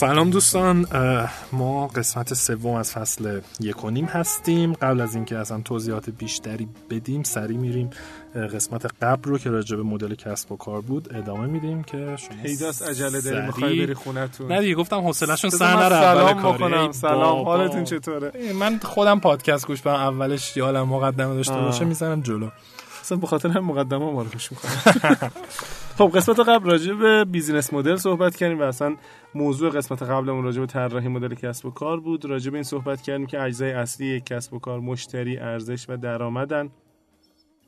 سلام دوستان. ما قسمت سوم از فصل یک و نیم هستیم. قبل از اینکه اصلا توضیحات بیشتری بدیم سری میریم قسمت قبل رو که راجع به مدل کسب و کار بود ادامه میدیم که شما پیداست عجله داری می‌خوای بری خونتون نه دیگه گفتم حوصله‌شون سر نره اول کاری سلام حالتون چطوره؟ من خودم پادکست گوش بدم اولش یالم مقدمه داشته باشه می‌زنم جلو. اصلا به خاطر هم مقدمه گوش می‌کنم خب قسمت قبل راجع به business model صحبت کردیم و اصلا موضوع قسمت قبلمون راجع به طراحی مدل کسب و کار بود. راجع به این صحبت کردیم که اجزای اصلی یک کسب و کار مشتری ارزش و درآمدن.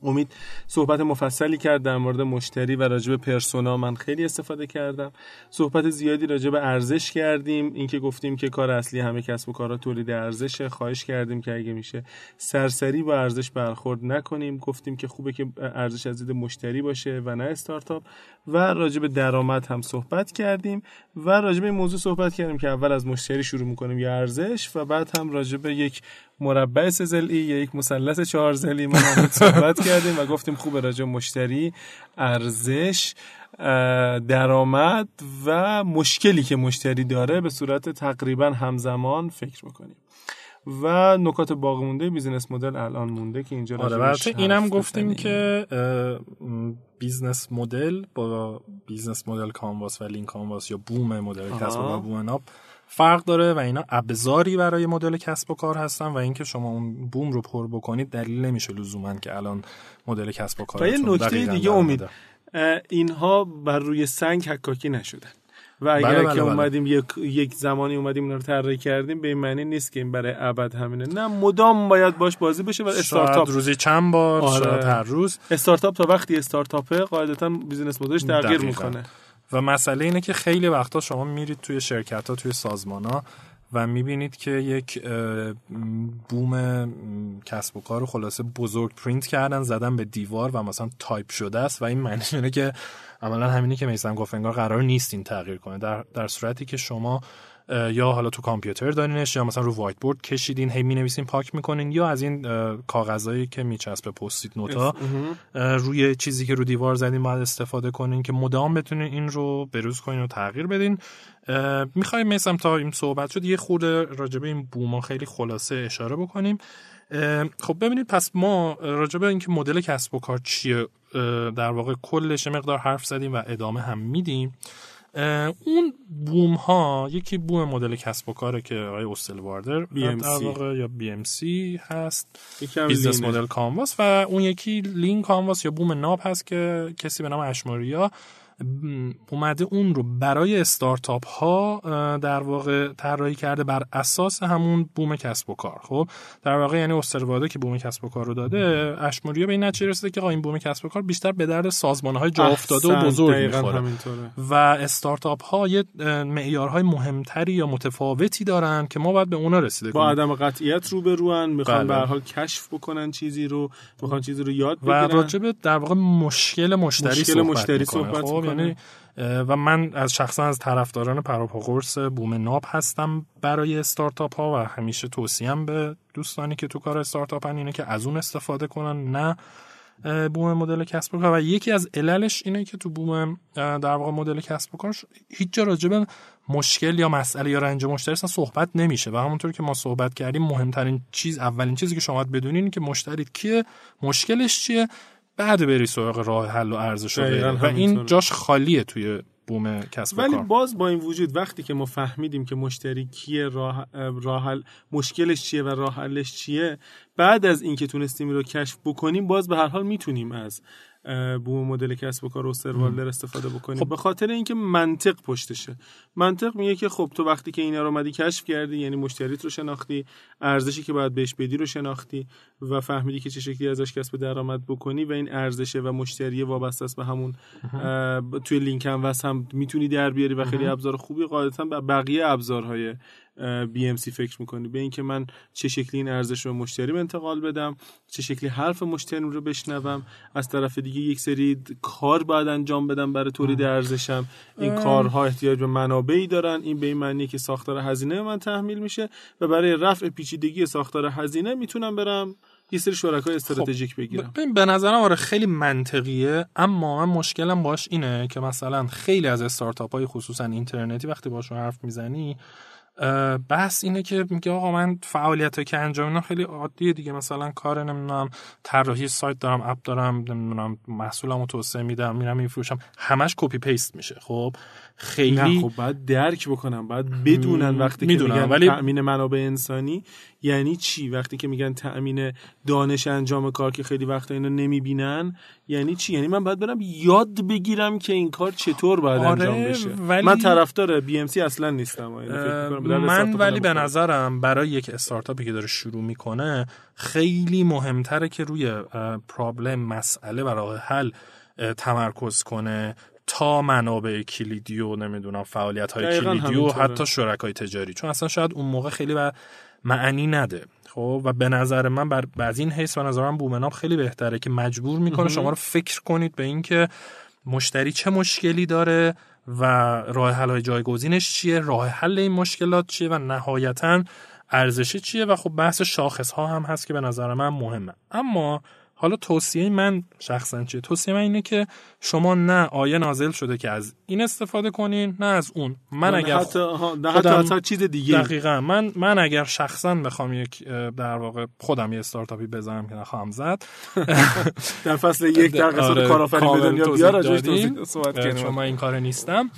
امید صحبت مفصلی کرد در مورد مشتری و راجب persona. من خیلی استفاده کردم. صحبت زیادی راجب ارزش کردیم. اینکه گفتیم که کار اصلی همه کسب و کارها تولید ارزش خواهش کردیم که اگه میشه سرسری با ارزش برخورد نکنیم. گفتیم که خوبه که ارزش از دید مشتری باشه و نه استارتاپ. و راجب درآمد هم صحبت کردیم و راجب این موضوع صحبت کردیم که اول از مشتری شروع می‌کنیم یا ارزش و بعد هم راجب یک مربع سه یا یک مثلث چهار ضلعی ما صحبت کردیم و گفتیم خوب راجع مشتری ارزش درآمد و مشکلی که مشتری داره به صورت تقریبا همزمان فکر می‌کنیم و نکات باقی مونده بیزینس مدل الان مونده که اینجا آره اینم گفتیم که business model با business model canvas و lean canvas یا بوم مدل کسب و بوم ناب فرق داره و اینا ابزاری برای مدل کسب و کار هستن و اینکه شما اون بوم رو پر بکنید دلیل نمیشه لزوما که الان مدل کسب و کار و یه نکته دیگه امید. اینها بر روی سنگ حکاکی نشدن. و اگر بله بله که بله. اومدیم یک, یک زمانی اومدیم اینا رو طراحی کردیم به این معنی نیست که این برای ابد همینه. نه مدام باید باش بازی بشه و استارتاپ روزی چند بار آره. شاید هر روز. استارتاپ تا وقتی استارتاپه قاعدتا business model ش تغییر می‌کنه. و مسئله اینه که خیلی وقتا شما میرید توی شرکت ها توی سازمان ها و می‌بینید که یک بوم کسب و کار خلاصه بزرگ پرینت کردن زدن به دیوار و مثلا تایپ شده است و این معنی اینه که عملا همینی که میسن گفت انگار قرار نیست این تغییر کنه. در, در صورتی که شما یا حالا تو کامپیوتر دارینش یا مثلا رو whiteboard کشیدین هی می نویسین پاک می‌کنین یا از این کاغذایی که میچسبه post-it note ا روی چیزی که رو دیوار زدین باید استفاده کنین که مدام بتونین این رو بروز کنین و تغییر بدین. می‌خوایم میسم تا این صحبت شد یه خورده راجبه این بوما خیلی خلاصه اشاره بکنیم. خب ببینید پس ما راجبه اینکه مدل کسب و کار چیه در واقع کلش مقدار حرف زدیم و ادامه هم میدیم. اون بوم ها یکی بوم مدل کسب و کاره که آقای واردر بی ام سی یا BMC هست. business model canvas و اون یکی lean canvas یا بوم ناب هست که کسی به نام اش موریا اومده اون رو برای استارتاپ ها در واقع طراحی کرده بر اساس همون بوم کسب و کار. خب در واقع یعنی استروالده که بوم کسب و کار رو داده اش موریا به این نتیجه رسیده که این بوم کسب و کار بیشتر به درد سازمان های جا افتاده و بزرگ می‌خوره. و استارتاپ ها یه معیارهای مهمتری یا متفاوتی دارن که ما باید به اونا رسیده با عدم قطعیت رو به روان می‌خوان به حال کشف بکنن چیزی رو می‌خوان چیزی رو یاد بگیرن. و راجع در واقع مشکل مشتری مشکل صحبت مشتری صحبت خب یعنی و من از شخصا از طرفداران پروپا بوم ناب هستم برای استارتاپ ها و همیشه توصیم به دوستانی که تو کار استارتاپ هن اینه که از اون استفاده کنن نه بوم مدل کسب و کار. و یکی از عللش اینه که تو بوم در واقع مدل کسب و کار هیچ جا راجب مشکل یا مسئله یا رنج مشتری اصلا صحبت نمیشه. و همونطور که ما صحبت کردیم مهمترین چیز اولین چیزی که شما باید بدونین که مشتری کیه مشکلش چیه بعد بری سراغ راه حل و ارزش و این جاش خالیه توی بوم کسب ولی باز با این وجود وقتی که ما فهمیدیم که مشتری کیه راه, راه حل مشکلش چیه و راه حلش چیه بعد از اینکه تونستیم رو کشف بکنیم باز به هر حال می‌تونیم از بوم مدل کسب و کار استروالدر استفاده بکنیم. خب. به خاطر اینکه منطق پشتشه. منطق میگه که خب تو وقتی که اینا رو اومدی کشف کردی یعنی مشتریت رو شناختی ارزشی که باید بهش بدی رو شناختی و فهمیدی که چه شکلی ازش کسب درآمد بکنی و این ارزشه و مشتری وابسته است به همون توی لینک هم هم می‌تونی در بیاری و خیلی ابزار خوبی قاعدتا بقیه ابزارهای بی ام سی فکر می‌کنی؟ به اینکه من چه شکلی این ارزش رو مشتریم انتقال بدم چه شکلی حرف مشتری رو بشنوم از طرف دیگه یک سری کار باید انجام بدم برای تولید ارزشم. این کارها احتیاج به منابعی دارن. این به این معنی که ساختار هزینه من تحمیل میشه و برای رفع پیچیدگی ساختار هزینه می‌تونم برم یه سری شرکای استراتژیک بگیرم. ببین به نظرم آره خیلی منطقیه اما من مشکلم باش اینه که مثلا خیلی از استارتاپ های خصوصا اینترنتی وقتی باشون حرف می‌زنی بحث اینه که میگه آقا من فعالیت که انجام میدم خیلی عادیه دیگه. مثلا کار نمی‌دونم طراحی سایت دارم اپ دارم نمی‌دونم محصولمو توسعه میدم میرم میفروشم. همش copy paste میشه خب؟ خیلی نه خب باید درک بکنم باید بدونن وقتی که میگن ولی... تأمین منابع انسانی یعنی چی؟ وقتی که میگن تأمین دانش انجام کار که خیلی وقتا اینو نمی‌بینن یعنی چی؟ یعنی من باید برم یاد بگیرم که این کار چطور باید آره انجام بشه. ولی... من طرفدار BMC اصلا نیستم من ولی به نظرم برای یک استارتاپی که داره شروع می‌کنه خیلی مهمتره که روی پرابلم مسئله برای حل تمرکز کنه. تا منابع کلیدی و نمی‌دونم فعالیت های کلیدی و حتی شرکای تجاری. چون اصلا شاید اون موقع خیلی و معنی نده. خب و به نظر من بر از این حیث به نظر من بومناب خیلی بهتره که مجبور می‌کنه شما رو فکر کنید به اینکه مشتری چه مشکلی داره و راه حل های جایگزینش چیه راه حل این مشکلات چیه و نهایتا ارزشی چیه. و خب بحث شاخص ها هم هست که به نظر من مهمه. اما حالا توصیه من شخصا چیه؟ توصیه من اینه که شما نه آیه نازل شده که از این استفاده کنین نه از اون. من اگر حتی, حتی, حتی چیز دیگه دقیقا. من من اگر شخصا بخوام یک در واقع خودم یه استارتاپی بزنم که نخواهم زد. در فصل یک در قسمت آره کارآفرینی به دنیا بیا راجعش صحبت کنیم. چون من این کار نیستم.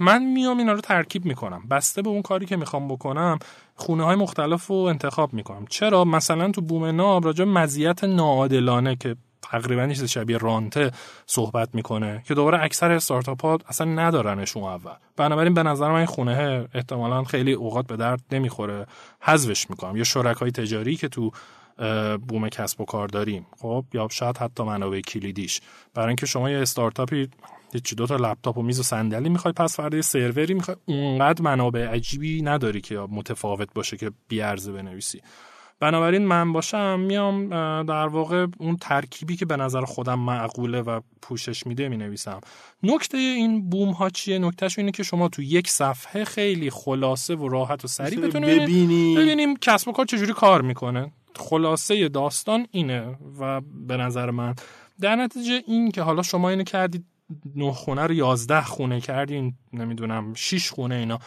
من میام اینا رو ترکیب می‌کنم. بسته به اون کاری که می‌خوام بکنم خونه های مختلف رو انتخاب می‌کنم. چرا؟ مثلا تو بوم ناب راجع مزیت ناعادلانه که تقریبا چیز شبیه رانته صحبت می‌کنه که دوباره اکثر استارتاپ ها اصلا ندارنش اون اول. بنابراین به نظر من این خونه احتمالا خیلی اوقات به درد نمی‌خوره. حذفش می‌کنم. یا شرکای تجاری که تو بوم کسب و کار داریم. خب یا شاید حتی منابع کلیدیش. برای اینکه شما یه استارتاپی هیچی دو تا لپتاپ و میز و صندلی می‌خوای پس فردا سروری می‌خوای. اونقدر منابع عجیبی نداری که متفاوت باشه که بیارزه بنویسی. بنابراین من باشم میام در واقع اون ترکیبی که به نظر خودم معقوله و پوشش میده می نویسم نکته این بوم ها چیه؟ نکتهش اینه که شما تو یک صفحه خیلی خلاصه و راحت و سریع بتونید ببینی ببینیم کسب و کار چجوری کار می‌کنه. خلاصه داستان اینه و به نظر من. در نتیجه این که حالا شما اینو کردید نه خونه رو یازده خونه کردین نمی‌دونم شیش خونه اینا.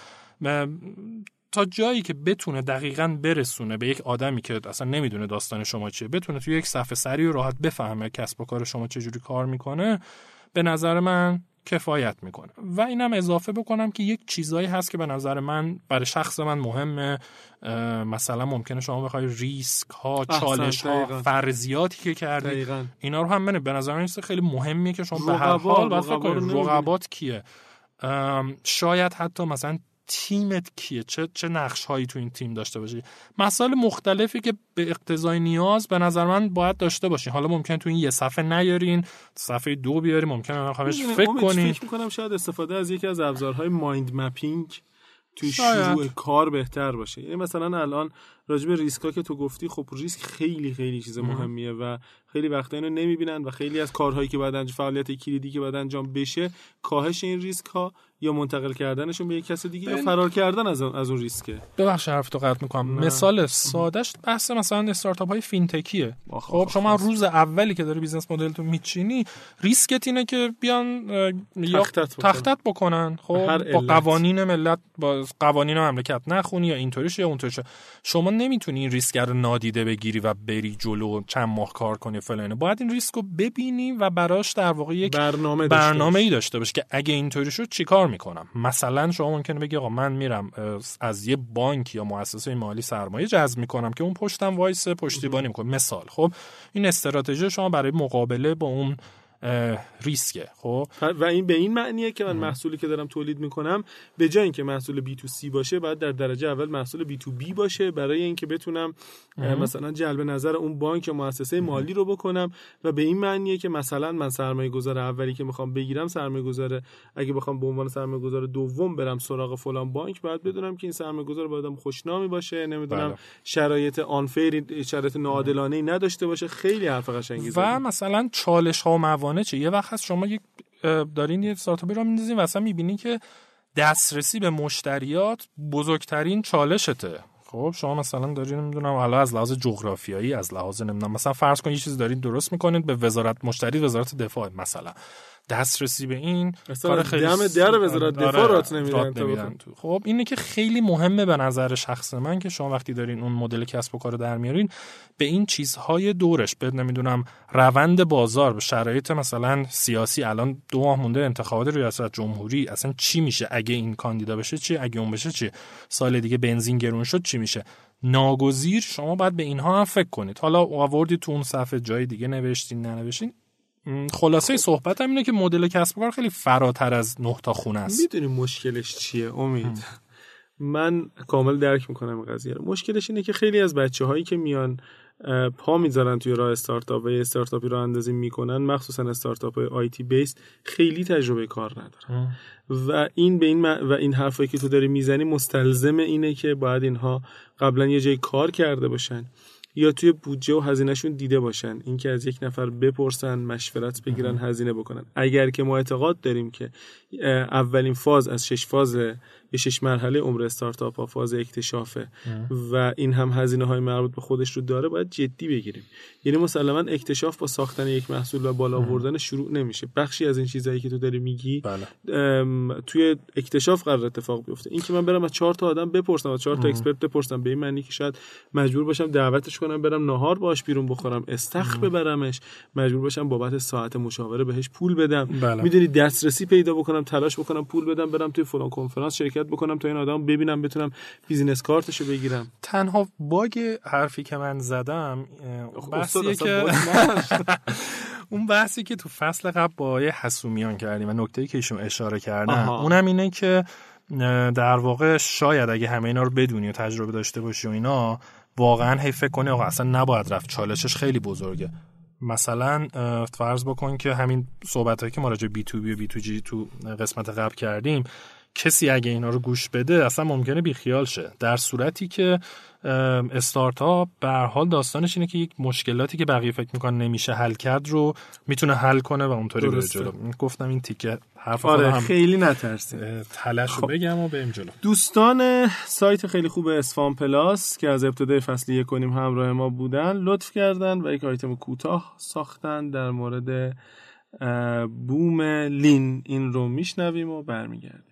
تا جایی که بتونه دقیقا برسونه به یک آدمی که اصلا نمی‌دونه داستان شما چیه بتونه توی یک صفحه سریع و راحت بفهمه کسب و کار شما چجوری کار می‌کنه به نظر من کفایت می‌کنه. و اینم اضافه بکنم که یک چیزایی هست که به نظر من برای شخص من مهمه. مثلا ممکنه شما بخوای ریسک ها چالش ها فرضیاتی که کرده اینا رو هم منه به نظر من خیلی مهمیه که شما به هر حال باید رقبات کیه. شاید حتی مثلا تیمت کیه؟ چه چه نقش هایی تو این تیم داشته باشی؟ مسائل مختلفی که به اقتضای نیاز به نظر من باید داشته باشین حالا ممکن تو این یه صفحه نیارین صفحه دو بیارین ممکن خواهش فکر کنین. فکر می‌کنم شاید استفاده از یکی از ابزارهای مایند مپینگ توی شروع کار بهتر باشه. یعنی مثلا الان راجب ریسکا که تو گفتی خب ریسک خیلی خیلی چیز مهمیه و خیلی وقتا اینو نمی‌بینن و خیلی از کارهایی که بعد انجام فعالیت کلیدی که بعد انجام بشه کاهش این ریسک ها یا منتقل کردنشون به یک کس دیگه یا فرار کردن از اون, از اون ریسکه؟ ببخش حرف تو قطع می‌کنم. مثال سادهش بحث مثلا استارتاپ های fintech یه خب شما روز اولی که داری business model تو میچینی ریسکت اینه که بیان تختت, تختت بکنن. خب با قوانین ملت با قوانین مملکت نخونی یا اینطوریش یا اونطوریش. شما نمی‌تونی این ریسک رو نادیده بگیری و بری جلو چند ماه کار کنی فلانه. باید این ریسک رو ببینی و براش در واقع یک برنامه, برنامه ای داشته باش که اگه اینطوری شد چیکار می‌کنم. مثلا شما ممکنه بگی آقا من میرم از یه بانک یا مؤسسه مالی سرمایه جذب می‌کنم که اون پشتم وایس پشتیبانی می‌کنه. مثال خب این استراتژی شما برای مقابله با اون ریسکه خب؟ و این به این معنیه که من محصولی که دارم تولید می‌کنم به جای اینکه محصول بی تو سی باشه باید در درجه اول محصول بی تو بی باشه برای اینکه بتونم مثلا جلب نظر اون بانک یا مؤسسه مالی رو بکنم و به این معنیه که مثلا من سرمایه گذار اولی که می‌خوام بگیرم سرمایه گذار اگه بخوام به عنوان سرمایه گذار دوم برم سراغ فلان بانک باید بدونم که این سرمایه گذار باید خوشنامی باشه نمی‌دونم بله. شرایط آنفیر شرایط ناعادلانه نداشته باشه خیلی حرف قشنگی و مثلا چالش ها و موانع چه یه وقت هست شما یک دارین یه استارتاپی رو میندازین و اصلا می‌بینی که دسترسی به مشتریات بزرگترین چالشته. خب شما مثلا دارید نمی‌دونم حالا از لحاظ جغرافیایی از لحاظ نمی‌دونم مثلا فرض کن یه چیزی دارید درست می‌کنید به وزارت مشتری وزارت دفاع مثلا. دسترسی به این کار خیلی دم در وزارت دفاع رات نمیدن تو خب اینه که خیلی مهمه به نظر شخص من که شما وقتی دارین اون مدل کسب و کار در میارین به این چیزهای دورش به نمی‌دونم روند بازار به شرایط مثلا سیاسی الان دو ماه مونده انتخابات ریاست جمهوری اصلا چی میشه؟ اگه این کاندیدا بشه چی اگه اون بشه چی سال دیگه بنزین گرون شد چی میشه؟ ناگزیر شما باید به اینها هم فکر کنید. حالا آوردی تو اون صفحه جای دیگه نوشتین ننوشتین. خلاصه صحبت هم اینه که مدل کسب کار خیلی فراتر از نه تا خونه است. می‌دونی مشکلش چیه امید؟ من کامل درک می‌کنم این قضیه رو. مشکلش اینه که خیلی از بچه هایی که میان پا می‌ذارن توی راه استارتاپ و یه استارتاپی رو اندازی می‌کنن مخصوصا استارتاپ آیتی بیس خیلی تجربه کار ندارن. و این به این و این حرفایی که تو داری می‌زنی مستلزم اینه که باید اینها قبلا یه جای کار کرده باشن. یا توی بودجه و هزینهشون دیده باشن. اینکه از یک نفر بپرسن مشورت بگیرن هزینه بکنن. اگر که ما اعتقاد داریم که اولین فاز از شش فاز یه شش مرحله عمر استارتاپ ها فاز اکتشافه و این هم هزینه های مربوط به خودش رو داره باید جدی بگیریم. یعنی مسلما اکتشاف با ساختن یک محصول و بالا آوردن شروع نمیشه. بخشی از این چیزهایی که تو داری میگی بله. توی اکتشاف قرار اتفاق بیفته. این که من برم از چهار تا آدم بپرسم از چهار تا expert بپرسم به این معنی که شاید مجبور باشم دعوتش کنم برم نهار باش بیرون بخورم استخر ببرمش. مجبور باشم بابت ساعت مشاوره بهش پول بدم. بله. می‌دونی دسترسی پیدا بکنم تلاش بکنم پول بدم برم توی فلان کنفرانس شرکت بکنم تا این آدم ببینم بتونم بیزینس کارتشو بگیرم. تنها باگ حرفی که من زدم بحثیه که اون بحثی که تو فصل قبل با آیه حسومیان کردیم و نکته که ایشون اشاره کردن. اونم اینه که در واقع شاید اگه همه اینا رو بدونی و تجربه داشته باشی و اینا واقعا هی فکر کنی آقا اصلا نباید رفت. چالشش خیلی بزرگه. مثلا فرض بکن که همین صحبت که ما راجع بی تو بی و بی تو جی تو قسمت قبل کردیم کسی اگه اینا رو گوش بده اصلا ممکنه بیخیال شه. در صورتی که استارتاپ به حال داستانش اینه که یک مشکلاتی که بقیه فکر می‌کنن نمیشه حل کرد رو می‌تونه حل کنه و اونطوری بره جلو. گفتم این تیکه حرف آره خیلی نترسید. تلش رو خب. بگم و بریم جلو. دوستان سایت خیلی خوب اسفان پلاس که از ابتدای فصل یک کنیم همراه ما بودن لطف کردن و یک آیتم کوتاه ساختن در مورد بوم لین. این رو میشنویم و برمیگردیم.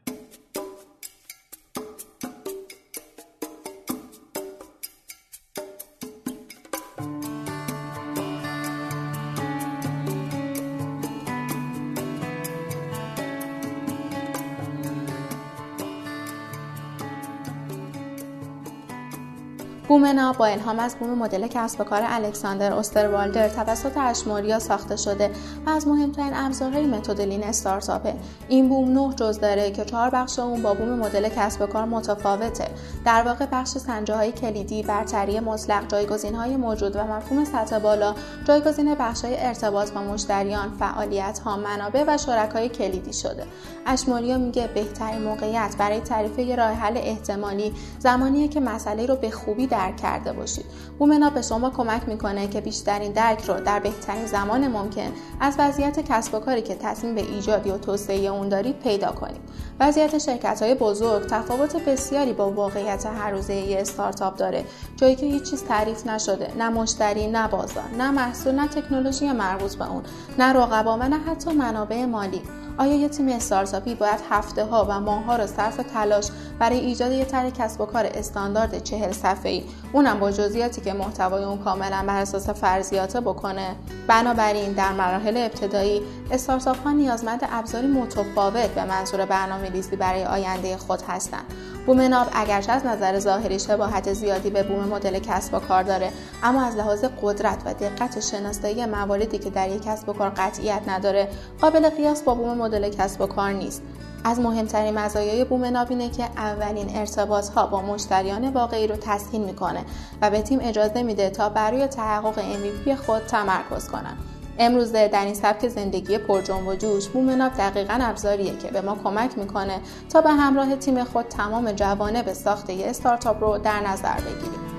بومنا با الهام از بوم مدل کسب و کار الکساندر اوستروالدر توسط اشموریا ساخته شده و از مهمترین ابزارهای متد لین استارتاپه. این بوم نه جز داره که چهار بخش اون با بوم مدل کسب و کار متفاوته. در واقع بخش سنجه های کلیدی برتری مطلق جایگزین های موجود و مفهوم سطح بالا جایگزین بخش های ارتباط با مشتریان فعالیت ها منابع و شرکای کلیدی شده. اشموریا میگه بهترین موقعیت برای تعریف راه حل احتمالی زمانیه که مسئله رو به خوبی درک کرده باشید. بومنا به شما کمک می‌کنه که بیشترین درک رو در بهترین زمان ممکن از وضعیت کسب و کاری که تصمیم به ایجاد یا توسعه اون دارید پیدا کنید وضعیت شرکت های بزرگ تفاوت بسیاری با واقعیت هر روزه ای استارتاپ داره جایی که هیچ چیز تعریف نشده نه مشتری نه بازار نه محصول نه تکنولوژی مربوط به اون نه رقبا و نه حتی منابع مالی. آیا یه تیم استارتاپی باید هفته ها و ماه ها رو صرف تلاش برای ایجاد یه طرح کسب و کار استاندارد چهل صفحه ای اونم با جزئیاتی که محتوای اون کاملا بر اساس فرضیاته بکنه. بنابراین در مراحل ابتدایی استارتاپ ها نیازمند ابزاری متفاوت به منظور برنامه ریزی برای آینده خود هستند. بومناب اگرچه از نظر ظاهری شباهت زیادی به بوم مدل کسب و کار داره اما از لحاظ قدرت و دقت شناسایی مواردی که در یک کسب و کار قطعیت نداره قابل قیاس با بوم مدل کسب و کار نیست از مهمترین مزایای بوم اینه که اولین ارتباط ها با مشتریان واقعی رو تسهیل می‌کنه و به تیم اجازه میده تا برای تحقق MVP خود تمرکز کنن. امروزه در این سبک زندگی پر جنب و جوش بومناب دقیقا ابزاریه که به ما کمک می‌کنه تا به همراه تیم خود تمام جوانه به ساخت یه استارتاپ رو در نظر بگیریم.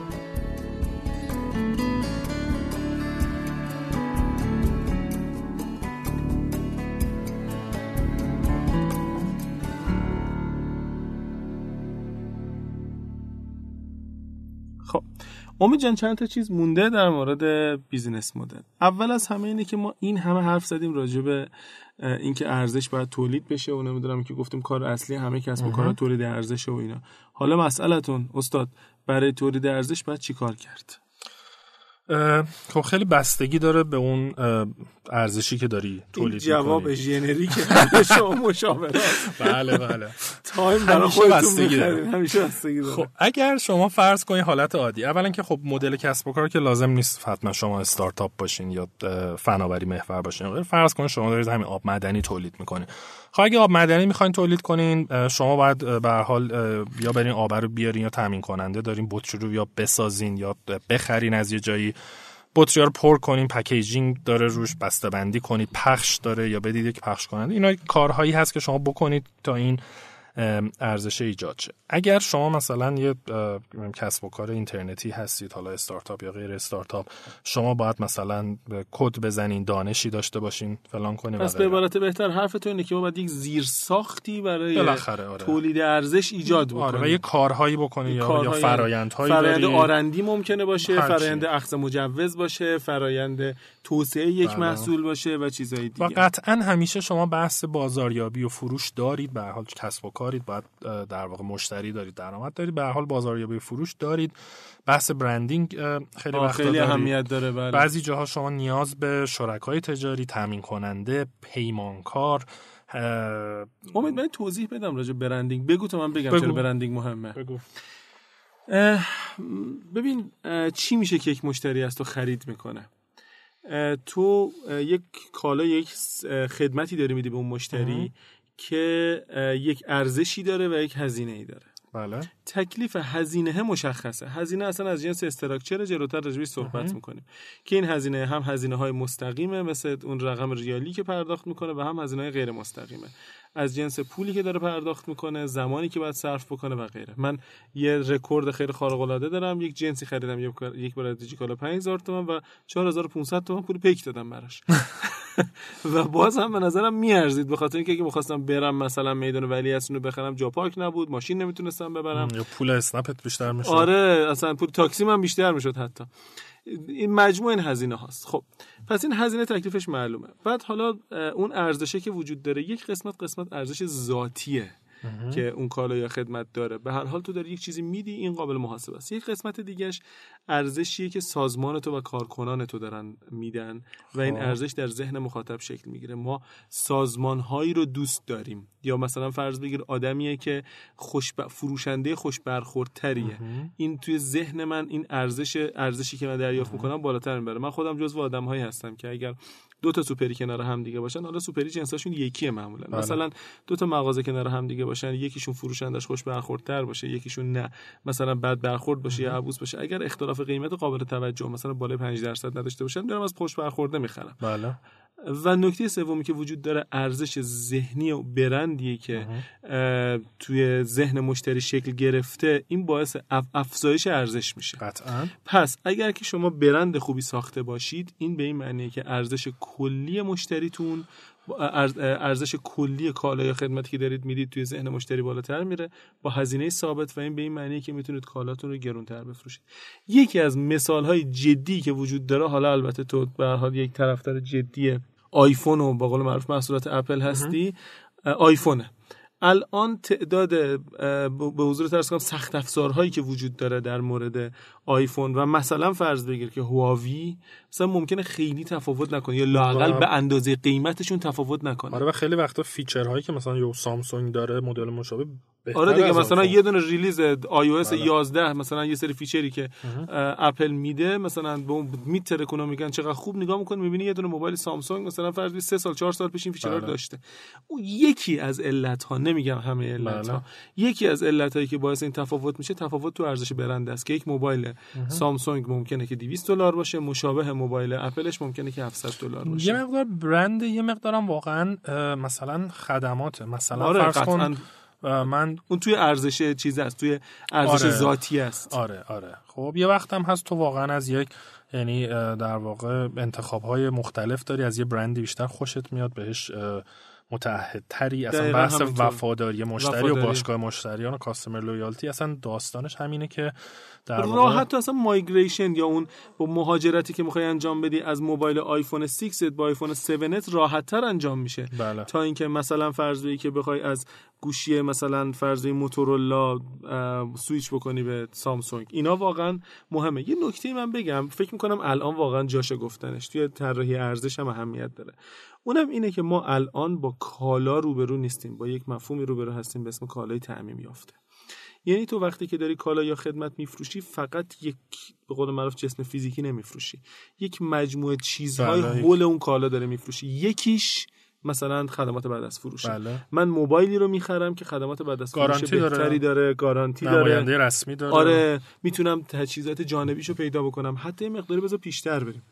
امید جان چند تا چیز مونده در مورد business model؟ اول از همه اینه که ما این همه حرف زدیم راجع به اینکه ارزش باید تولید بشه و نمی‌دونم که گفتیم کار اصلی همه کسب و کارا تولید ارزش و اینا. حالا مسئلهتون استاد برای تولید ارزش باید چیکار کرد؟ خب خیلی بستگی داره به اون ارزشی که داری تولید جواب generic شما مشاورات بله بله. time برای خودتون همیشه بستگی داره. خب اگر شما فرض کنید حالت عادی اولا که خب مدل کسب و کار که لازم نیست حتما شما استارتاپ باشین یا فناوری محور باشین. فرض کنید شما دارید همین آب معدنی تولید می‌کنید خب اگه آب معدنی می‌خواین تولید کنین شما باید به حال یا برین آب رو بیارین یا تامین کننده دارین بطری رو یا بسازین یا بخرین از یه جایی. بطری رو پر کنین پکیجینگ داره روش بسته بندی کنید پخش داره یا بدید یک پخش کننده. اینا کارهایی هست که شما بکنید تا این ارزش ایجاد شه. اگر شما مثلا یه کسب و کار اینترنتی هستید حالا استارتاپ یا غیر استارتاپ شما باید مثلا کد بزنین دانشی داشته باشین فلان کنین پس به عبارت بهتر حرفتون اینه که ما باید یک زیر ساختی برای آره. تولید ارزش ایجاد بکنیم آره و یه کارهایی بکنین یا, یا فرایندهایی فرایند آرندی ممکنه باشه فرایند اخذ مجوز باشه فرایند توسعه یک بله. محصول باشه و چیزهای دیگه. و قطعا همیشه شما بحث بازاریابی و فروش دارید به حال کسب و کارید باید در واقع مشتری دارید درآمد دارید به حال بازاریابی فروش دارید. بحث برندینگ خیلی وقتا خیلی اهمیت داره بله. بعضی جاها شما نیاز به شرکای تجاری تامین کننده پیمانکار امید من توضیح بدم راجع برندینگ. بگو تا من بگم چرا برندینگ مهمه. بگو. ببین چی میشه که یک مشتری از تو خرید می‌کنه؟ تو یک کالا یک خدمتی داری میدی به اون مشتری که یک ارزشی داره و یک هزینه ای داره. بله. تکلیف هزینه مشخصه. هزینه اصلا از جنس استراکچر جلوتر راجبش صحبت می‌کنیم. که این هزینه هم هزینه های مستقیمه مثل اون رقم ریالی که پرداخت می‌کنه و هم هزینه های غیر مستقیمه از جنس پولی که داره پرداخت می‌کنه زمانی که باید صرف بکنه و غیره. من یه رکورد خیلی خارق العاده دارم یک جنسی خریدم یک بار دیجیکالا 5000 تومان و 4500 تومان پول پیک دادم براش. و باز هم به نظرم میارزید به خاطر اینکه اگه می‌خواستم برم مثلا میدان ولی رو بخرم جا پارک نبود ماشین نمی‌تونستم ببرم. یا پول اسنپت بیشتر می‌شد. آره اصلا پول تاکسی من بیشتر می‌شد حتی. این مجموع این هزینه هاست. خب پس این هزینه تکلیفش معلومه. بعد حالا اون ارزشه که وجود داره یک قسمت قسمت ارزش ذاتیه که اون کالا یا خدمت داره. به هر حال تو داری یک چیزی میدی این قابل محاسبه است. یک قسمت دیگهش ارزشیه که سازمان تو و کارکنان تو دارن میدن و این خب. ارزش در ذهن مخاطب شکل می‌گیره. ما سازمان هایی رو دوست داریم. یا مثلا فرض بگیر آدمیه که خوش فروشنده خوش برخوردتریه این توی ذهن من این ارزش ارزشی که من دریافت می‌کنم بالاتر می‌بره. من خودم جزو آدم هایی هستم که اگر دو تا سوپری کنار هم دیگه باشن حالا سوپری جنساشون یکیه معمولا. بله. مثلا دو تا مغازه کنار هم دیگه باشن یکیشون فروشندش خوش برخوردتر باشه یکیشون نه. مثلا بد برخورد باشه یا عبوس باشه. اگر اختلاف قیمت قابل توجه مثلا بالای 5 درصد نداشته باشن میرم از خوش برخورده می‌خرم. بله. و نکته سومی که وجود داره ارزش ذهنی و برندیه که توی ذهن مشتری شکل گرفته این باعث افزایش ارزش میشه. قطعا. پس اگر که شما برند خوبی ساخته باشید این به این معنیه که ارزش کلی مشتریتون ارزش کلی کالا یا خدمتی که دارید می‌دید توی ذهن مشتری بالاتر میره. با هزینه ثابت و این به این معنی که می‌تونید کالاتون رو گرونتر بفروشید. یکی از مثال های جدی که وجود داره حالا البته تو به حال یک طرفدار جدی آیفون و با قول معروف محصولات اپل هستی آیفونه. الان تعداد به حضور ترس کنم سخت افزارهایی که وجود داره در مورد آیفون و مثلا فرض بگیر که هواوی مثلا ممکنه خیلی تفاوت نکنه یا لاقل به اندازه قیمتشون تفاوت نکنه. آره و خیلی وقتا feature هایی که مثلا یو سامسونگ داره مدل مشابه آره دیگه مثلا یه دونه release iOS 11 مثلا یه سری feature ی که اپل میده مثلا به اون میترکونه میگن چقدر خوب نگاه می‌کنه می‌بینی یه دونه موبایل سامسونگ مثلا فرض 3 سال 4 سال پیش این feature ها رو بله. داشته. اون یکی از علت ها نمیگم همه علت ها بله. یکی از علت هایی که باعث این تفاوت میشه تفاوت تو ارزش برند است که یک موبایل سامسونگ ممکنه که 200 دلار باشه مشابه موبایل اپلش ممکنه که 700 دلار باشه. یه مقدار برند یه مقدارم واقعا مثلا خدمات مثلا آره فرض کن من اون توی ارزش چیز است توی ارزش آره. ذاتی است. آره آره. خب یه وقت هم هست تو واقعا از یک یعنی در واقع انتخاب های مختلف داری از یه برندی بیشتر خوشت میاد بهش متحدتری اصلا بحث. وفاداری مشتری و وفاداری. باشگاه مشتریان و کاستمر لویالتی اصلا داستانش همینه که در واقع راحت اصلا مایگریشن یا اون با مهاجرتی که می‌خوای انجام بدی از موبایل آیفون 6 با آیفون 7 راحت تر انجام میشه. بله. تا اینکه مثلا فرض که بخوای از گوشی مثلا فرض موتورولا سویچ بکنی به سامسونگ. اینا واقعا مهمه. یه نکته من بگم فکر می‌کنم الان واقعا جاشه گفتنش توی طراحی ارزش هم اهمیت داره. اونم اینه که ما الان با کالا روبرو نیستیم با یک مفهومی روبرو هستیم به اسم کالای تعمیم یافته. یعنی تو وقتی که داری کالا یا خدمت میفروشی فقط یک به قول معروف جسم فیزیکی نمیفروشی. یک مجموعه چیزهای بله. حول اون کالا داره میفروشی. یکیش مثلا خدمات بعد از فروش. بله. من موبایلی رو می‌خرم که خدمات بعد از فروش گارانتی داره. بهتری داره گارانتی داره. رسمی داره. آره می‌تونم تجهیزات جانبیشو پیدا بکنم. حتی مقداری بذار پیشتر بریم.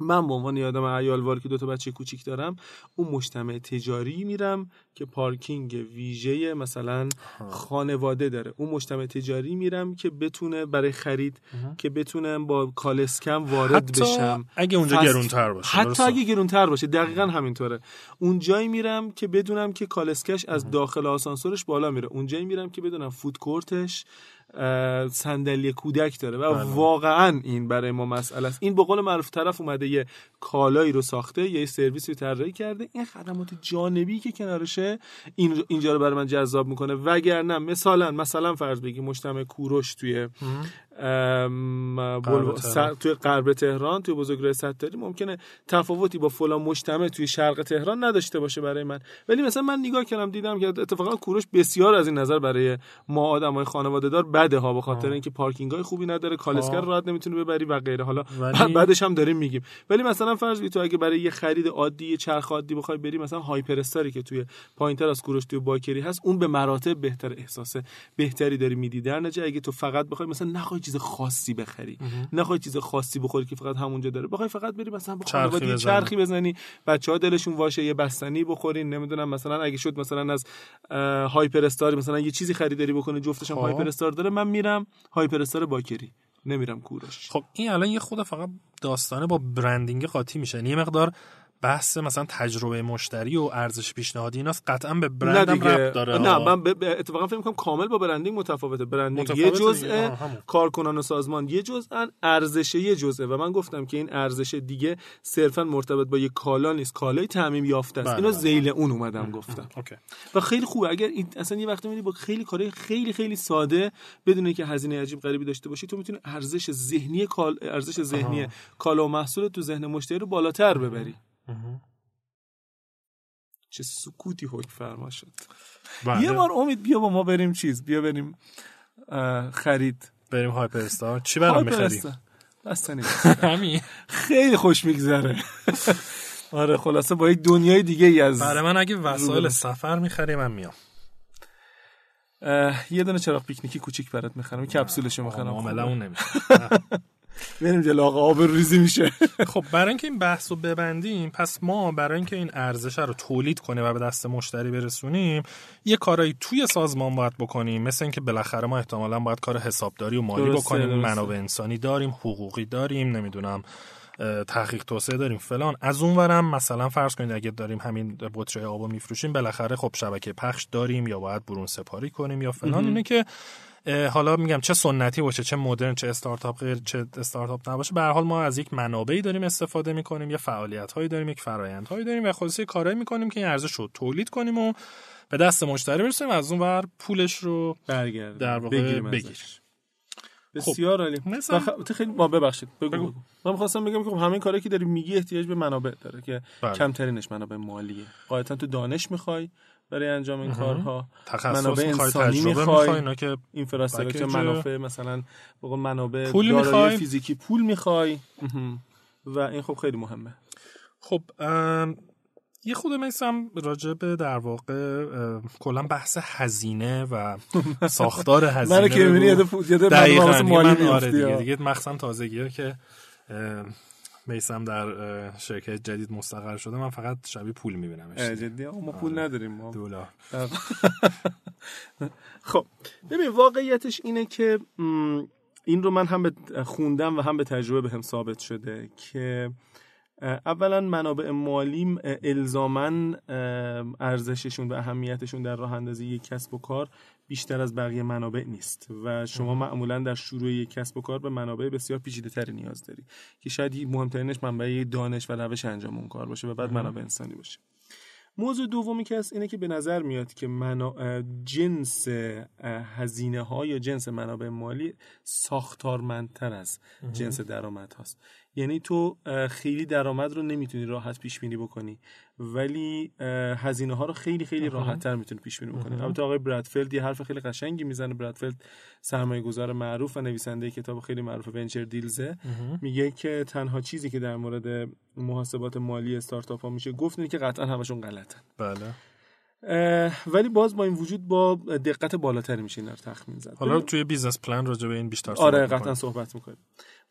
من به عنوان یادم عیالوار که دو تا بچه کوچیک دارم اون مجتمع تجاری میرم که پارکینگ ویژه مثلا خانواده داره. اون مجتمع تجاری میرم که بتونه برای خرید که بتونم با کالسکم وارد حتی بشم. اگه اونجا فست- گرونتر باشه حتی درسته؟ اگه گرونتر باشه دقیقا همینطوره. اون جایی میرم که بدونم که کالسکش از داخل آسانسورش بالا میره. اون جایی میرم که بدونم فود کورتش اه، صندلی کودک داره. و بله. واقعا این برای ما مسئله است. این به قول معروف طرف اومده یه کالایی رو ساخته یه سرویسی رو طراحی کرده. این خدمات جانبی که کنارشه این اینجا رو برای من جذاب می‌کنه. وگرنه مثلا مثلا فرض بگی مجتمع کوروش توی ام، بلوا- تهران. س- توی غرب تهران توی بزرگراه ستاری ممکنه تفاوتی با فلان مجتمع توی شرق تهران نداشته باشه برای من. ولی مثلا من نگاه کردم دیدم که اتفاقا کوروش بسیار از این نظر برای ما آدمای خانواده دار بده ها به خاطر اینکه پارکینگ های خوبی نداره کالسکر. راحت نمی‌تونه ببری و غیره. حالا ولی- بعدش هم داریم میگیم. ولی مثلا فرض تو اگه برای یه خرید عادی یه چرخ عادی بخوای بری مثلا هایپر استاری که توی پایینتر از کوروش توی باکری هست اون به مراتب بهتر احساس بهتری داری میدی. در نتیجه اگه تو فقط بخوای مثلا نخوای چیز خاصی بخری. نخوای چیز خاصی بخوری که فقط همونجا داره. بخوای فقط بری مثلا با چرخی خانواده یه بزنی. چرخی بزنی بچه‌ها دلشون واشه یه بستنی بخورین نمی‌دونم مثلا اگه شد مثلا از هایپر استار مثلا یه چیزی خریداری بکنه جفتش هم خب. هایپر استار داره من میرم هایپر استار باکری. نمیرم کوروش. خب این الان یه خود فقط داستانه با برندینگ قاطی میشه یه مقدار بحث مثلا تجربه مشتری و ارزش پیشنهادی ایناست قطعا به برندم ربط داره نه. من به- اتفاقا فکر می‌کنم کامل با برندینگ متفاوته برندینگ یه. جزء. کارکنان و سازمان یه جزء ارزش یه جزء و من گفتم که این ارزش دیگه صرفا مرتبط با یه کالا نیست کالای تعمیم یافته است بله، اینو بله. زیل اون اومدم گفتم اوکی و خیلی خوبه اگر این اصلا یه وقتی میری با خیلی کارهای خیلی خیلی ساده بدون که هزینه عجیب غریبی داشته باشی تو می‌تونی ارزش ذهنی کال ارزش ذهنی. کالا و محصول تو ذهن مشتری رو بالاتر ببری. چه سکوتی حکم فرما شد. بله. یه بار امید بیا با ما بریم چیز بیا بریم خرید. بریم هایپر استار چی برام هایپر می‌خری استار. بستنی همین. خیلی خوش میگذره. آره خلاصه با یک دنیای دیگه ای از برای من اگه وسایل. سفر می‌خری من میام. یه دونه چراغ پیکنیکی کوچیک برات می‌خرم کپسولشو می‌خرم. معامله اون نمیشه. بریم جلو آقا آب ریزی میشه. خب برای اینکه این بحث رو ببندیم پس ما برای اینکه این ارزش رو تولید کنیم و به دست مشتری برسونیم یه کارایی توی سازمان باید بکنیم. مثل اینکه بالاخره ما احتمالا باید کار حسابداری و مالی درسته، بکنیم. درسته. منابع انسانی داریم حقوقی داریم نمی‌دونم تحقیق توسعه داریم فلان. از اون ورم مثلا فرض کنید اگه داریم همین بطری آبو میفروشیم بالاخره خب شبکه پخش داریم یا باید برون سپاری کنیم یا فلان. اینه که حالا میگم چه سنتی باشه چه مدرن چه استارتاپ غیر چه استارتاپ نباشه به هر حال ما از یک منابعی داریم استفاده می‌کنیم یه فعالیت هایی داریم یک فرایند هایی داریم و خلاصه کارهایی می‌کنیم که این ارزش رو تولید کنیم و به دست مشتری برسونیم از اون ور پولش رو برگرد در واقع بگیریم. بگیر. بسیار عالی مثلا- بخ... تو خیلی ما ببخشید بگو, بگو. من می‌خواستم بگم که خب همین کاری که داری میگی احتیاج به منابع داره که بله. کمترینش منابع مالیه قاعدتا تو دانش می‌خوای برای انجام این کارها تخصص منابع انسانی می‌خوای. اینا که اینفراستراکچر منافع مثلا منابع پول دارایی می‌خوای. فیزیکی پول می‌خوای. و این خب خیلی مهمه خب یه خود میسم راجع به در واقع کلا بحث هزینه و ساختار هزینه من که می‌بینی. یاد مالی آره دیگه ها. دیگه مخصوصا تازگی ها که میسم در شرکت جدید مستقر شده. من فقط شبیه پول میبینمش. اه، جدی؟ ما پول نداریم. ما دلار خب ببین واقعیتش اینه که این رو من هم به خوندم و هم به تجربه به هم ثابت شده که اولا منابع مالی الزاما ارزششون و اهمیتشون در راه اندازی یک کسب و کار بیشتر از بقیه منابع نیست و شما معمولا در شروع یک کسب و کار به منابع بسیار پیچیده تری نیاز داری که شاید مهمترینش منبع دانش و روش انجام اون کار باشه و بعد منابع انسانی باشه. موضوع دومی که هست اینه که به نظر میاد که منا... جنس هزینه ها یا جنس منابع مالی ساختارمندتر از جنس درآمد هاست یعنی تو خیلی درآمد رو نمی‌تونی راحت پیش بینی بکنی. ولی هزینه ها رو خیلی خیلی راحت تر می‌تونی پیش بینی بکنی. البته آقای برادفیلد یه حرف خیلی قشنگی می‌زنه. برادفیلد سرمایه گذار معروف و نویسنده کتاب خیلی معروف ونچر دیلزه. میگه که تنها چیزی که در مورد محاسبات مالی استارتاپ ها میشه گفت اینه که قطعا همشون غلطن. بله. ولی باز با این وجود با دقت بالاتری میشه اینا رو تخمین زد. حالا توی business plan راجع به این بیشتر آره قطعا صحبت می‌کنیم.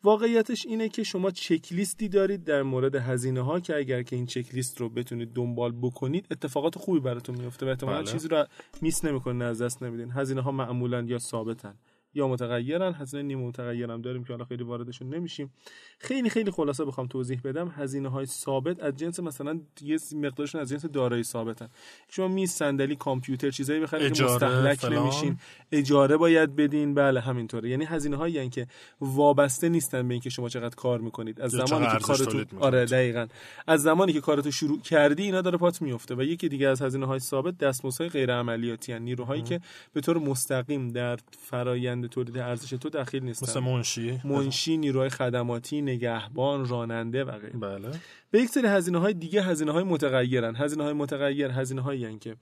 واقعیتش اینه که شما چک لیستی دارید در مورد هزینه ها که اگر که این چک لیست رو بتونید دنبال بکنید اتفاقات خوبی براتون میفته و احتمالاً بله. چیزی رو miss نمی‌کنید از دست نمیدین هزینه ها معمولا یا ثابتن یا متغیرن. هزینه نیم متغیر هم داریم که حالا خیلی واردشون نمیشیم. خیلی خیلی خلاصه بخوام توضیح بدم. هزینه های ثابت از جنس مثلا یه مقدارشون از جنس دارایی ثابتن. شما میز صندلی کامپیوتر چیزایی بخرید که مستهلک. نمیشین. اجاره باید بدین. بله همینطوره. یعنی هزینه هایی یعنی که وابسته نیستن به اینکه شما چقدر کار می‌کنید. از زمانی که کارتون آره دقیقاً. از زمانی که کارتو شروع کردی اینا داره پات میفته و یکی دیگه از هزینه های ثابت دستمزدهای غیر عملیاتی نیروهایی که به طور مستقیم در فرایند تولید ارزش تو دخیل نیستن. مثل منشی. منشی نیروهای خدماتی نگهبان راننده و غیره. بله. به یک سری هزینه های دیگه هزینه های متغیرن. هزینه های متغیر هزینه هایی که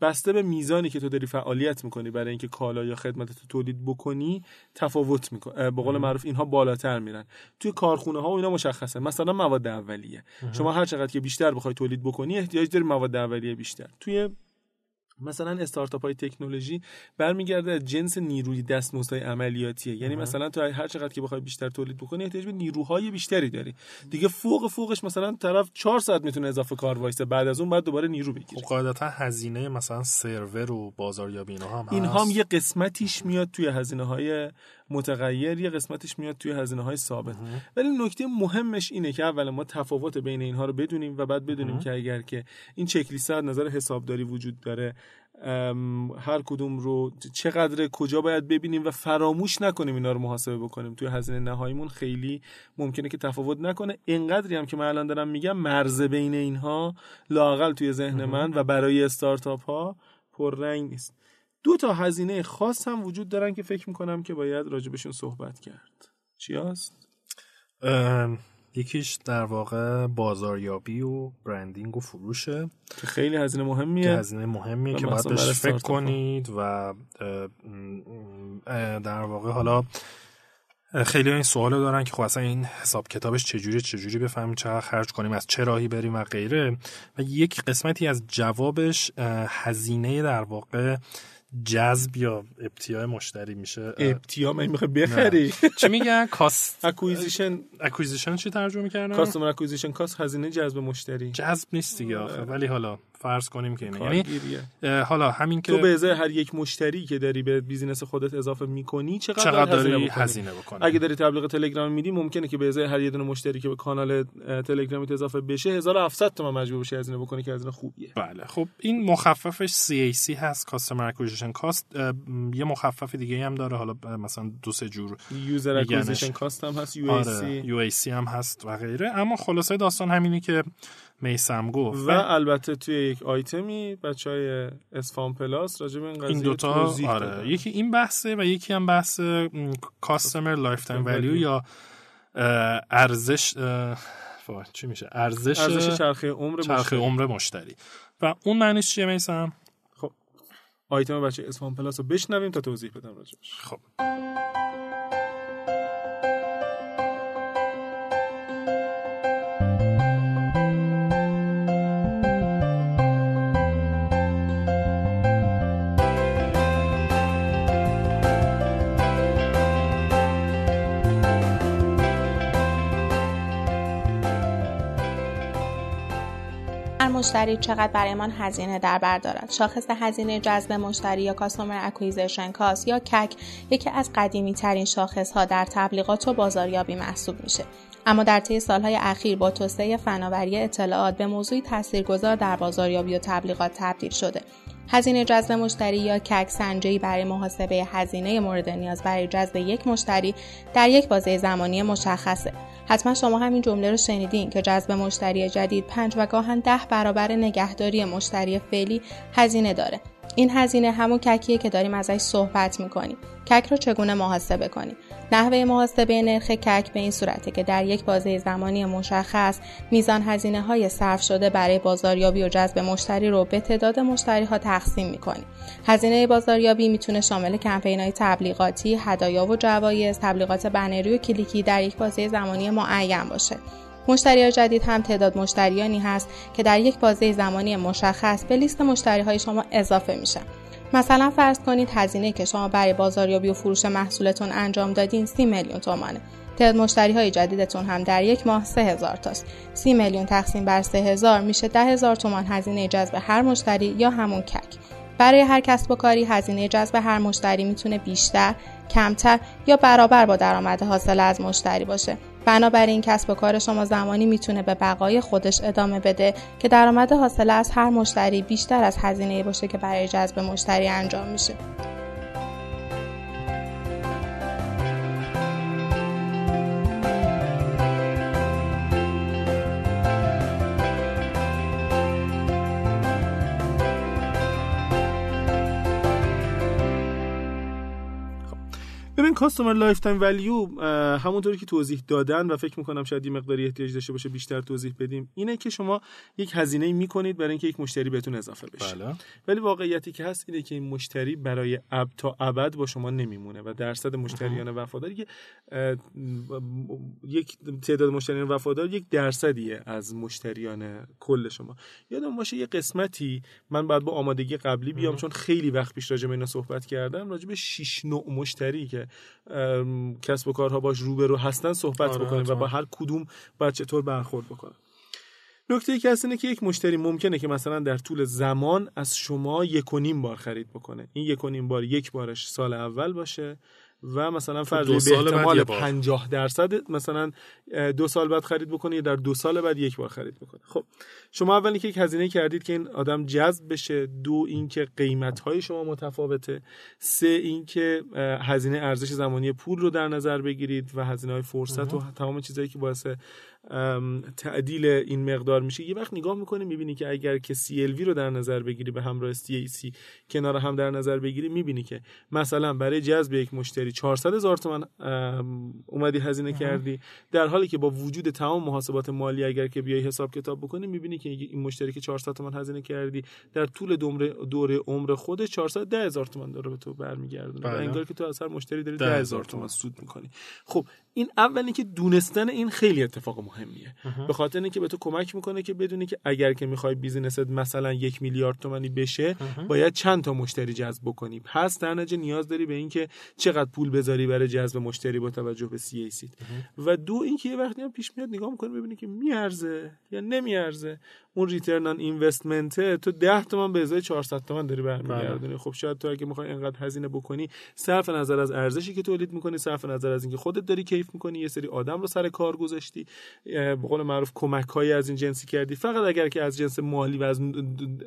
بسته به میزانی که تو داری فعالیت می‌کنی برای اینکه کالا یا خدمت تو تولید بکنی تفاوت می‌کنه به قول معروف اینها بالاتر میرن. توی کارخونه ها و اینا مشخصه. مثلا مواد اولیه. شما هر چقدر که بیشتر بخوای تولید بکنی احتیاج داری مواد اولیه بیشتر. توی مثلا استارتاپ های تکنولوژی برمیگرده از جنس نیروی دستمزدهای عملیاتیه. یعنی مثلا تو هر چقدر که بخوای بیشتر تولید بکنی احتیاج به نیروهای بیشتری داری. دیگه فوق فوقش مثلا طرف 4 ساعت می‌تونه اضافه کار وایسه. بعد از اون بعد دوباره نیرو بگیره. خب قاعدتا هزینه مثلا سرور و بازاریابی اینا هم این هم یه قسمتیش میاد توی هزینه های متغیر یه قسمتش میاد توی هزینه های ثابت ولی نکته مهمش اینه که اول ما تفاوت بین اینها رو بدونیم و بعد بدونیم که اگر که این چک لیست نظر حسابداری وجود داره هر کدوم رو چقدر کجا باید ببینیم و فراموش نکنیم اینا رو محاسبه بکنیم. توی هزینه نهاییمون خیلی ممکنه که تفاوت نکنه. اینقدری هم که من الان دارم میگم مرز بین اینها لاقل توی ذهن من و برای استارتاپ ها پررنگ نیست. دو تا هزینه خاص هم وجود دارن که فکر می‌کنم که باید راجبشون صحبت کرد. چی هست؟ یکیش در واقع بازاریابی و برندینگ و فروشه. که خیلی هزینه مهمیه. که هزینه مهمیه که باید بهش فکر کنید و در واقع حالا خیلی این سوال دارن که خب اصلا این حساب کتابش چجوری چجوری بفهمیم چقدر خرج کنیم از چه راهی بریم و غیره. و یک قسمتی از جوابش هزینه در واقع جذب یا ابتیاع مشتری میشه؟ ابتیاع منم یعنی بخری. چی میگن cost. acquisition acquisition چی ترجمه کردن؟ customer acquisition cost هزینه جذب مشتری. جذب نیست دیگه آخه. ولی حالا فرض کنیم که یعنی حالا همین که تو به ازای هر یک مشتری که داری به business خودت اضافه می‌کنی چقدر, چقدر داری هزینه بکنی؟ اگه داری تبلیغ تلگرام میدی ممکنه که به ازای هر یه دونه مشتری که به کانال تلگرامیت اضافه بشه 1700 تومن مجبور بشی هزینه بکنی که هزینه خوبیه. بله. خب این مخففش CAC هست customer acquisition cost یه مخفف دیگه هم داره. حالا مثلا دو سه جور user acquisition cost هم هست UAC هم هست و غیره. اما خلاصه داستان همینه که میسم گفت. و البته توی یک آیتمی بچه های اسفان پلاس راجع به این قضیه این دوتا آره. یکی این بحثه و یکی هم بحث customer lifetime value یا ارزش چی میشه؟ ارزش ارزش چرخه عمر چرخه مشتری. عمر مشتری. و اون معنیش چیه میسم؟ خب آیتم بچه اسفان پلاس رو بشنویم تا توضیح بدم راجعش. خب. مشتری چقدر برایمان هزینه در بر دارد؟ شاخص هزینه جذب مشتری یا customer acquisition cost یا CAC یکی از قدیمی ترین شاخص ها در تبلیغات و بازاریابی محسوب میشه. اما در طی سالهای اخیر با توسعه فناوری اطلاعات به موضوعی تاثیرگذار در بازاریابی و تبلیغات تبدیل شده. هزینه جذب مشتری یا CAC سنجی برای محاسبه هزینه مورد نیاز برای جذب یک مشتری در یک بازه زمانی مشخصه. حتما شما همین جمله رو شنیدین که جذب مشتری جدید پنج و گاهن ده برابر نگهداری مشتری فعلی هزینه داره. این هزینه همون ککیه که داریم ازش صحبت می‌کنیم. کک رو چگونه محاسبه کنیم؟ نحوه محاسبه نرخ کک به این صورته که در یک بازه زمانی مشخص میزان هزینه های صرف شده برای بازاریابی و جذب مشتری رو به تعداد مشتری ها تقسیم می‌کنیم. هزینه بازاریابی می‌تونه شامل کمپین های تبلیغاتی هدایا و جوایز تبلیغات بنری و کلیکی در یک بازه زمانی معین باشه. مشتری جدید هم تعداد مشتریانی هست که در یک بازه زمانی مشخص به لیست مشتری های شما اضافه میشن. مثلا فرض کنید هزینه که شما برای بازاریابی و فروش محصولتون انجام دادین 30 میلیون تومانه. تعداد مشتری های جدیدتون هم در یک ماه 3000 تاست. 30 میلیون تقسیم بر 3000 میشه 10000 تومان هزینه جذب هر مشتری یا همون کک. برای هر کسب و کاری هزینه جذب هر مشتری می‌تونه بیشتر، کمتر یا برابر با درآمد حاصل از مشتری باشه. بنابراین کسب و کار شما زمانی می‌تونه به بقای خودش ادامه بده که درآمد حاصل از هر مشتری بیشتر از هزینه باشه که برای جذب مشتری انجام میشه. ببین customer lifetime value همونطوری که توضیح دادن و فکر می‌کنم شاید یه مقداری احتیاج داشته باشه بیشتر توضیح بدیم اینه که شما یک هزینه می‌کنید برای اینکه یک مشتری بهتون اضافه بشه. بله. ولی واقعیتی که هست اینه که این مشتری برای اب تا ابد با شما نمیمونه و درصد مشتریان وفادار یک تعداد مشتریان وفادار یک درصدیه از مشتریان کل شما. یادم باشه یه قسمتی من بعد با آمادگی قبلی بیام چون خیلی وقت پیش راجع به اینا صحبت کردم راجع به 6 نوع مشتری که کسب و کارها باش روبرو هستن صحبت آره بکنیم و با هر کدوم باید چطور برخورد بکنیم نکته که هست اینه که یک مشتری ممکنه که مثلا در طول زمان از شما یک و نیم بار خرید بکنه. این یک و نیم بار یک بارش سال اول باشه. و مثلا فرض به احتمال 50 درصد مثلا دو سال بعد خرید بکنه یا در دو سال بعد یک بار خرید بکنه خب شما اولی که یک هزینه کردید که این آدم جذب بشه دو اینکه قیمت های شما متفاوته سه اینکه هزینه ارزش زمانی پول رو در نظر بگیرید و هزینه های فرصت و تمام چیزایی که باعث تعدیل این مقدار میشه. یه وقت نگاه می‌کنی می‌بینی که اگر که CLV رو در نظر بگیری به همراه CAC کنار هم در نظر بگیری می‌بینی که مثلا برای جذب یک مشتری 400 هزار تومن اومدی هزینه کردی. در حالی که با وجود تمام محاسبات مالی اگر که بیای حساب کتاب بکنی می‌بینی که این مشتری که 400 تومن هزینه کردی در طول دوره دوره عمر خودش 410 هزار تومن داره به تو برمیگردونه. بله. انگار که تو از هر مشتری داری 10 هزار تومن. سود می‌کنی. خب این اولی که دونستن این خیلی اتفاق مهمیه. به خاطر اینکه به تو کمک می‌کنه که بدونی که اگر که می‌خوای business ت مثلا یک میلیارد تومانی بشه باید چند تا مشتری جذب بکنی. پس در نتیجه نیاز داری به اینکه چقدر پول بذاری برای جذب مشتری با توجه به CAC ت و دو اینکه یه وقتی هم پیش میاد نگاه می‌کنی ببینی که میارزه یا نمیارزه. اون ریترن آن اینوستمنت تو 10 تومن به ازای 400 تومن داری برمیگردونی. بله. خب شاید تو اگه می‌خوای اینقدر هزینه بکنی صرف نظر از ارزشی که تولید می‌کنی صرف نظر از اینکه خودت داری کیف می‌کنی یه سری آدم رو سر کار گذاشتی. به قول معروف کمک هایی از این جنسی کردی. فقط اگر که از جنس مالی و از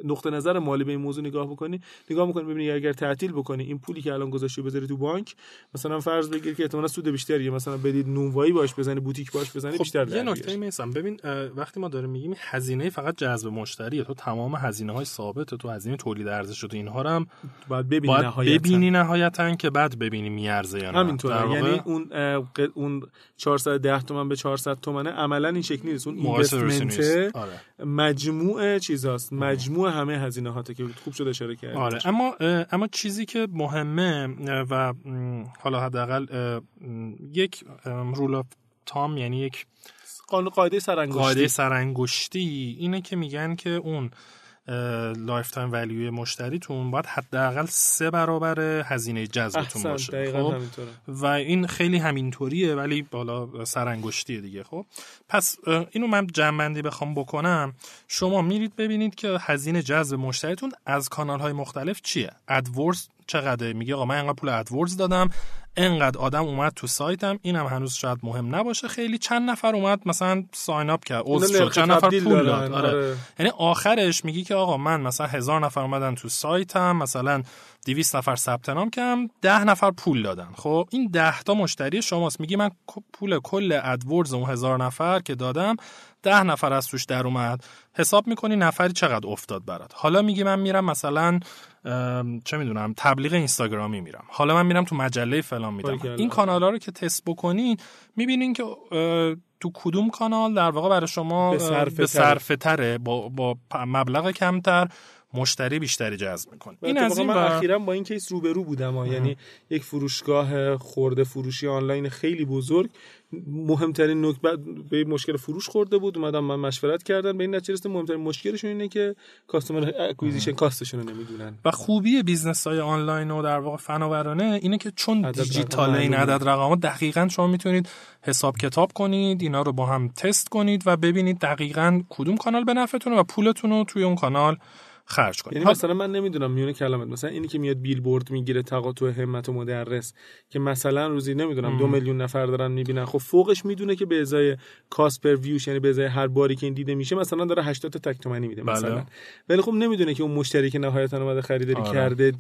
نقطه نظر مالی به این موضوع نگاه بکنی نگاه می‌کنی ببینی اگر تعطیل بکنی این پولی که الان گذاشتی بذاری تو بانک مثلا فرض بگیر که احتمالاً سود بیشتری مثلا بدید نونوایی باش بزنی بوتیک باش بزنی خب بیشتر یه نکته میسم. ببین وقتی ما داریم میگیم هزینه فقط جذب مشتریه. تو تمام هزینه های ثابت تو هزینه تولید ارزش تو اینها رو هم باید ببینی باید نهایتا. ببینی نهایتا که بعد ببینی میارزه یا نه. همینطوره. یعنی اون اون 410 تومن به 400 تومنه عملا این شکلی نیست. اون اینوستمنت آره. مجموع چیزاست. مجموع همه هزینه هاته که خوب شده اشاره کردی آره. اما اما چیزی که مهمه و حالا حداقل یک rule of thumb یعنی یک قاعده سرانگشتی. قاعده سرانگشتی. اینه که میگن که اون lifetime value ی مشتریتون باید حداقل سه برابر هزینه جذبتون باشه خب؟ و این خیلی همینطوریه ولی بالا سرانگشتیه دیگه خب؟ پس اینو من جمع بخوام بکنم. شما میرید ببینید که هزینه جذب مشتریتون از کانال های مختلف چیه؟ ادوردز چقدر؟ میگه آقا من انقدر پول ادوردز دادم انقدر آدم اومد تو سایتم اینم هنوز شاید مهم نباشه. خیلی چند نفر اومد مثلا ساین اپ کرد عضو شد. چند نفر پول داد. آره. آره. یعنی آخرش میگی که آقا من مثلا هزار نفر اومدن تو سایتم مثلا 200 نفر ثبت نام کردم 10 نفر پول دادن. خب این 10 تا مشتری شماست. میگی من پول کل ادورز اون هزار نفر که دادم ده نفر از توش در اومد. حساب می‌کنی نفری چقدر افتاد برات. حالا میگی من میرم مثلا چه می‌دونم تبلیغ اینستاگرامی میرم. حالا من میرم تو مجله فلان میدم. این کانال ها رو که تست بکنین می‌بینین که تو کدوم کانال در واقع برای شما به صرفه تره با, با مبلغ کمتر. مشتری بیشتری جذب می‌کنه این از این من اخیرا با این کیس روبرو بودم یعنی یک فروشگاه خورده فروشی آنلاین خیلی بزرگ. مهمترین نکته به مشکل فروش خورده بود. اومدم من مشورت کردن. به این نتیجه رسیدم مهمترین مشکلشون اینه که customer acquisition cost شون رو نمی‌دونن. و خوبی business های آنلاین و در واقع فناورانه اینه که چون دیجیتال این عدد رقم دقیقا شما می‌تونید حساب کتاب کنید اینا رو با هم تست کنید و ببینید دقیقا کدوم کانال به نفعتونه و پولتون رو توی اون کانال خرج کنید یعنی مثلا من نمی‌دونم میون کلامت. مثلا اینی که میاد بیلبورد می‌گیره تقاطع همت و مدرس که مثلا روزی نمی‌دونم دو میلیون نفر دارن می‌بینن. خب فوقش می‌دونه که به ازای cost per view ش یعنی به ازای هر باری که این دیده میشه مثلا داره 80 تا تک تومانی میده بله. مثلا. ولی خب نمی‌دونه که اون مشتری که نهایتا اومده خریداری آره. کرده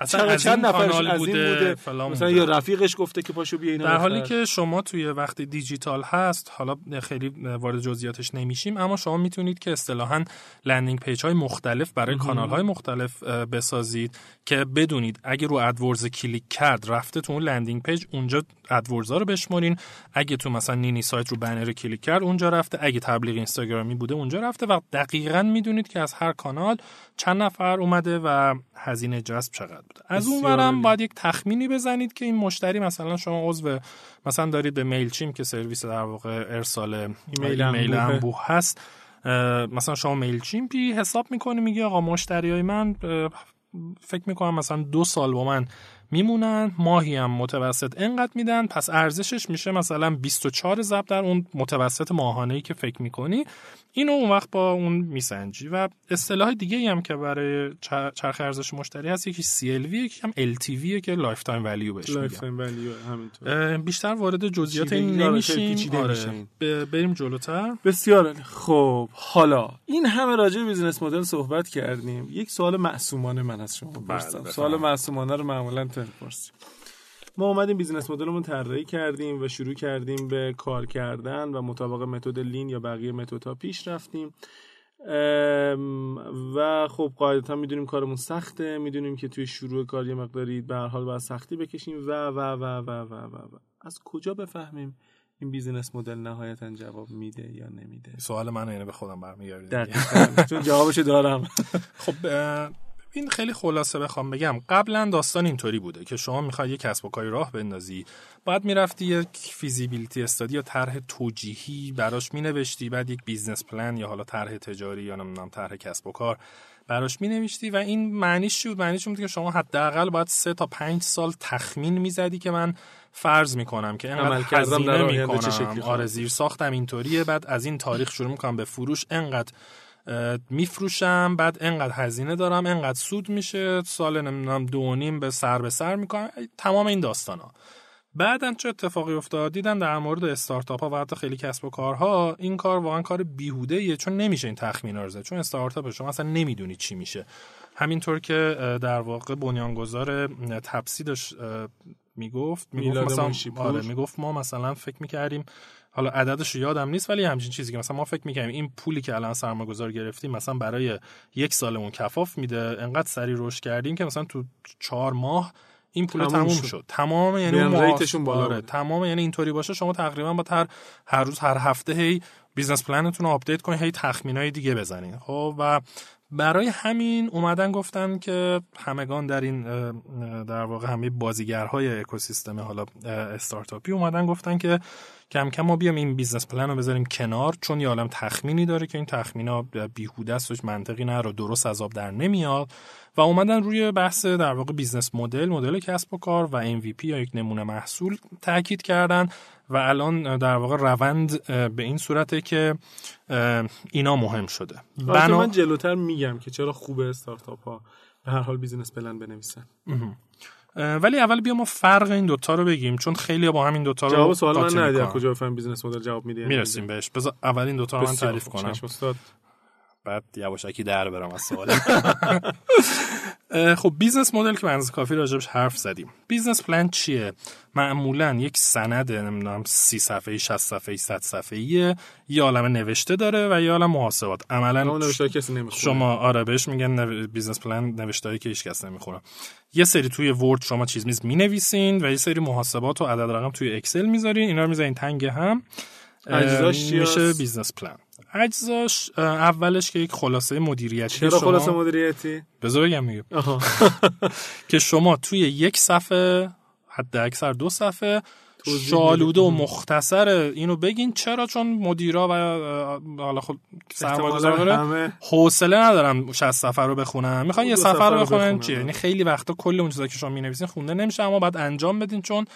اصلا چند نفر از بوده, بوده. مثلا یا رفیقش گفته که پاشو بیا اینو در حالی که شما توی وقتی دیجیتال هست حالا خیلی وارد جزئیاتش نمیشیم اما شما می‌تونید که اصطلاحاً landing page های مختلف برای کانال های مختلف بسازید که بدونید اگه رو ادوردز کلیک کرد رفته تو اون landing page اونجا ادوردز ها رو بشمرین اگه تو مثلا نینی سایت رو بنر کلیک کرد اونجا رفته. اگه تبلیغ اینستاگرامی بوده اونجا رفته و دقیقا می‌دونید که از هر کانال چند نفر اومده و هزینه جذب چقدر بوده. از اون ورم باید یک تخمینی بزنید که این مشتری مثلا شما عضو مثلا دارید به میل چیمپ که سرویس در واقع ارسال ایمیل انبوه هست. مثلا شما میل چیمپی حساب می‌کنی میگه آقا مشتری های من فکر می‌کنم مثلا دو سال با من میمونن ماهی هم متوسط انقدر میدن پس ارزشش میشه مثلا 24 ضرب در اون متوسط ماهانه ای که فکر می‌کنی. اینو اون وقت با اون میسنجی و اصطلاح دیگه هم که برای چرخ ارزش مشتری هست یکی CLV یکی هم LTV که lifetime value بهش lifetime value همینطور. بیشتر وارد جزئیات این نمیشیم. آره. بریم جلوتر. بسیار خب حالا این همه راجع به business model صحبت کردیم. یک سوال معصومانه من از شما بپرسم بله، سوال معصومانه رو معمولا تو ما اومدیم business model مون طراحی کردیم و شروع کردیم به کار کردن و مطابق متد lean یا بقیه متدها پیش رفتیم. و خب قاعدتا می‌دونیم کارمون سخته. می‌دونیم که توی شروع کار یه مقداری به هر حال باید سختی بکشیم. و و و و و و, و. از کجا بفهمیم این business model نهایتا جواب میده یا نمیده؟ سوال من اینه به خودم برمیگرده چون جوابشو دارم. خب این خیلی خلاصه بخوام بگم. قبلا داستان اینطوری بوده که شما می‌خوای یه کسب و کاری راه بندازی بعد می‌رفتی یک feasibility study یا طرح توجیهی براش مینوشتی بعد یک business plan یا حالا طرح تجاری یا نمی‌دونم طرح کسب و کار براش می و این معنیش چی بود؟ معنیش بود که شما حداقل باید سه تا پنج سال تخمین می‌زدی که من فرض می‌کنم که انقدر هزینه می‌کنم. آره زیر ساختم اینطوریه. بعد از این تاریخ شروع می‌کنم به فروش. انقدر میفروشم بعد انقدر هزینه دارم انقدر سود میشه سال نمی‌دونم دو نیم به سر به سر می‌کنم تمام این داستان ها بعدا چه اتفاقی افتاد؟ دیدم در مورد استارتاپ ها و حتی خیلی کسب و کارها این کار واقعا کار بیهوده ایه چون نمیشه این تخمین رو چون استارتاپ شما اصلا نمی‌دونی چی میشه. همینطور که در واقع بنیانگذار تپسی داشت می‌گفت می‌گفت مثلا آره می‌گفت ما مثلا فکر می‌کردیم حالا عددش یادم نیست ولی همچین چیزی که مثلا ما فکر می‌کنیم این پولی که الان سرمایه‌گذار گرفتیم مثلا برای یک سالمون کفاف میده انقدر سری رشد کردیم که مثلا تو چهار ماه این پول تموم, شد. شد. تمام یعنی rate شون بالا آره. تمام یعنی اینطوری باشه شما تقریبا با هر هر روز هر هفته هی business plan تون رو update کنید هی تخمینای دیگه بزنید خب و برای همین اومدن گفتن که همگان در این در واقع همه بازیگرهای اکوسیستم حالا استارتاپی اومدن گفتن که کم کم ما بیام این business plan رو بذاریم کنار چون یه عالم تخمینی داره که این تخمینا بیهوده است منطقی نه رو درست از آب در نمیاد. و اومدن روی بحث در واقع business model مدل کسب و کار و MVP یا یک نمونه محصول تاکید کردن. و الان در واقع روند به این صورته که اینا مهم شده. بنا... من جلوتر میگم که چرا خوبه استارتاپ ها به هر حال business plan بنویسن. ولی اول بیا ما فرق این دوتا رو بگیم چون خیلی با همین دوتا رو جواب سوال من قاطی ندید می‌کنن. کجا بفهم business model جواب میده می‌رسیم بهش. بذار اول این دوتا رو من تعریف کنم. استاد. بعد یواشکی در برم از سوال خب business model که بنز کافی راجبش حرف زدیم. business plan چیه؟ معمولا یک سند نمی‌دونم 30 صفحه‌ای 60 صفحه‌ای 100 صفحه‌ای یه عالمه نوشته داره و یه عالم محاسبات. عملا نوشته کسی شما آره بهش میگن نو... business plan نوشتهایی که هیچ کس نمی‌خونه. یه سری توی ورد شما چیز میز می‌نویسین و یه سری محاسبات و عدد رقم توی اکسل می‌ذارین. اینا رو می‌ذارین تنگ هم. اجزاش میشه؟ business plan. اجزاش اولش که یک خلاصه مدیریتی چرا شما خلاص مدیریتی؟ بذار بگم میگم که شما توی یک صفحه حد اکثر دو صفحه شالوده و. مختصر اینو بگین. چرا؟ چون مدیرا و حالا خب احتمالاً سرمایه‌گذارا همه. حوصله ندارن 60 صفحه رو بخونن. می‌خوان یه صفحه رو بخونن. چیه؟ یعنی خیلی وقتا کل اون چیزایی که شما می‌نویسین خونده نمیشه اما باید انجام بدین چون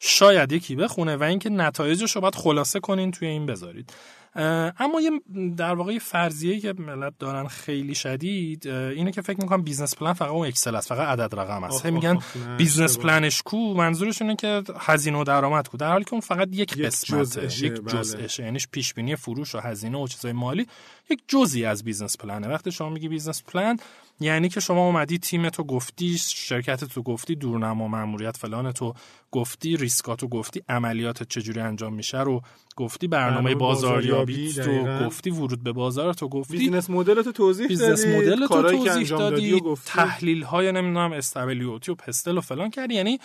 شاید یکی بخونه و اینکه نتایجش رو باید خلاصه کنین توی این بذارید. اما یه در واقع یه فرضیه که ملت دارن خیلی شدید اینه که فکر می‌کنم business plan فقط اون اکسل است فقط عدد رقم است میگن business. plan ش کو منظورش اینه که هزینه و درآمد کو در حالی که اون فقط یک یک قسمته یک بله. جزءشه یعنی پیش بینی فروش و هزینه و چیزای مالی یک جزئی از business plan ه وقتی شما میگی business plan یعنی که شما اومدی تیم تو گفتی شرکت تو گفتی دورنما ماموریت فلان تو گفتی ریسکاتو گفتی عملیات چجوری انجام میشه رو گفتی برنامه بازاریابی تو. گفتی ورود به بازار تو گفتی. business model تو توضیح business model تو توضیح دادی تحلیل های نمی‌دونم stability و PESTEL و فلان کردی. یعنی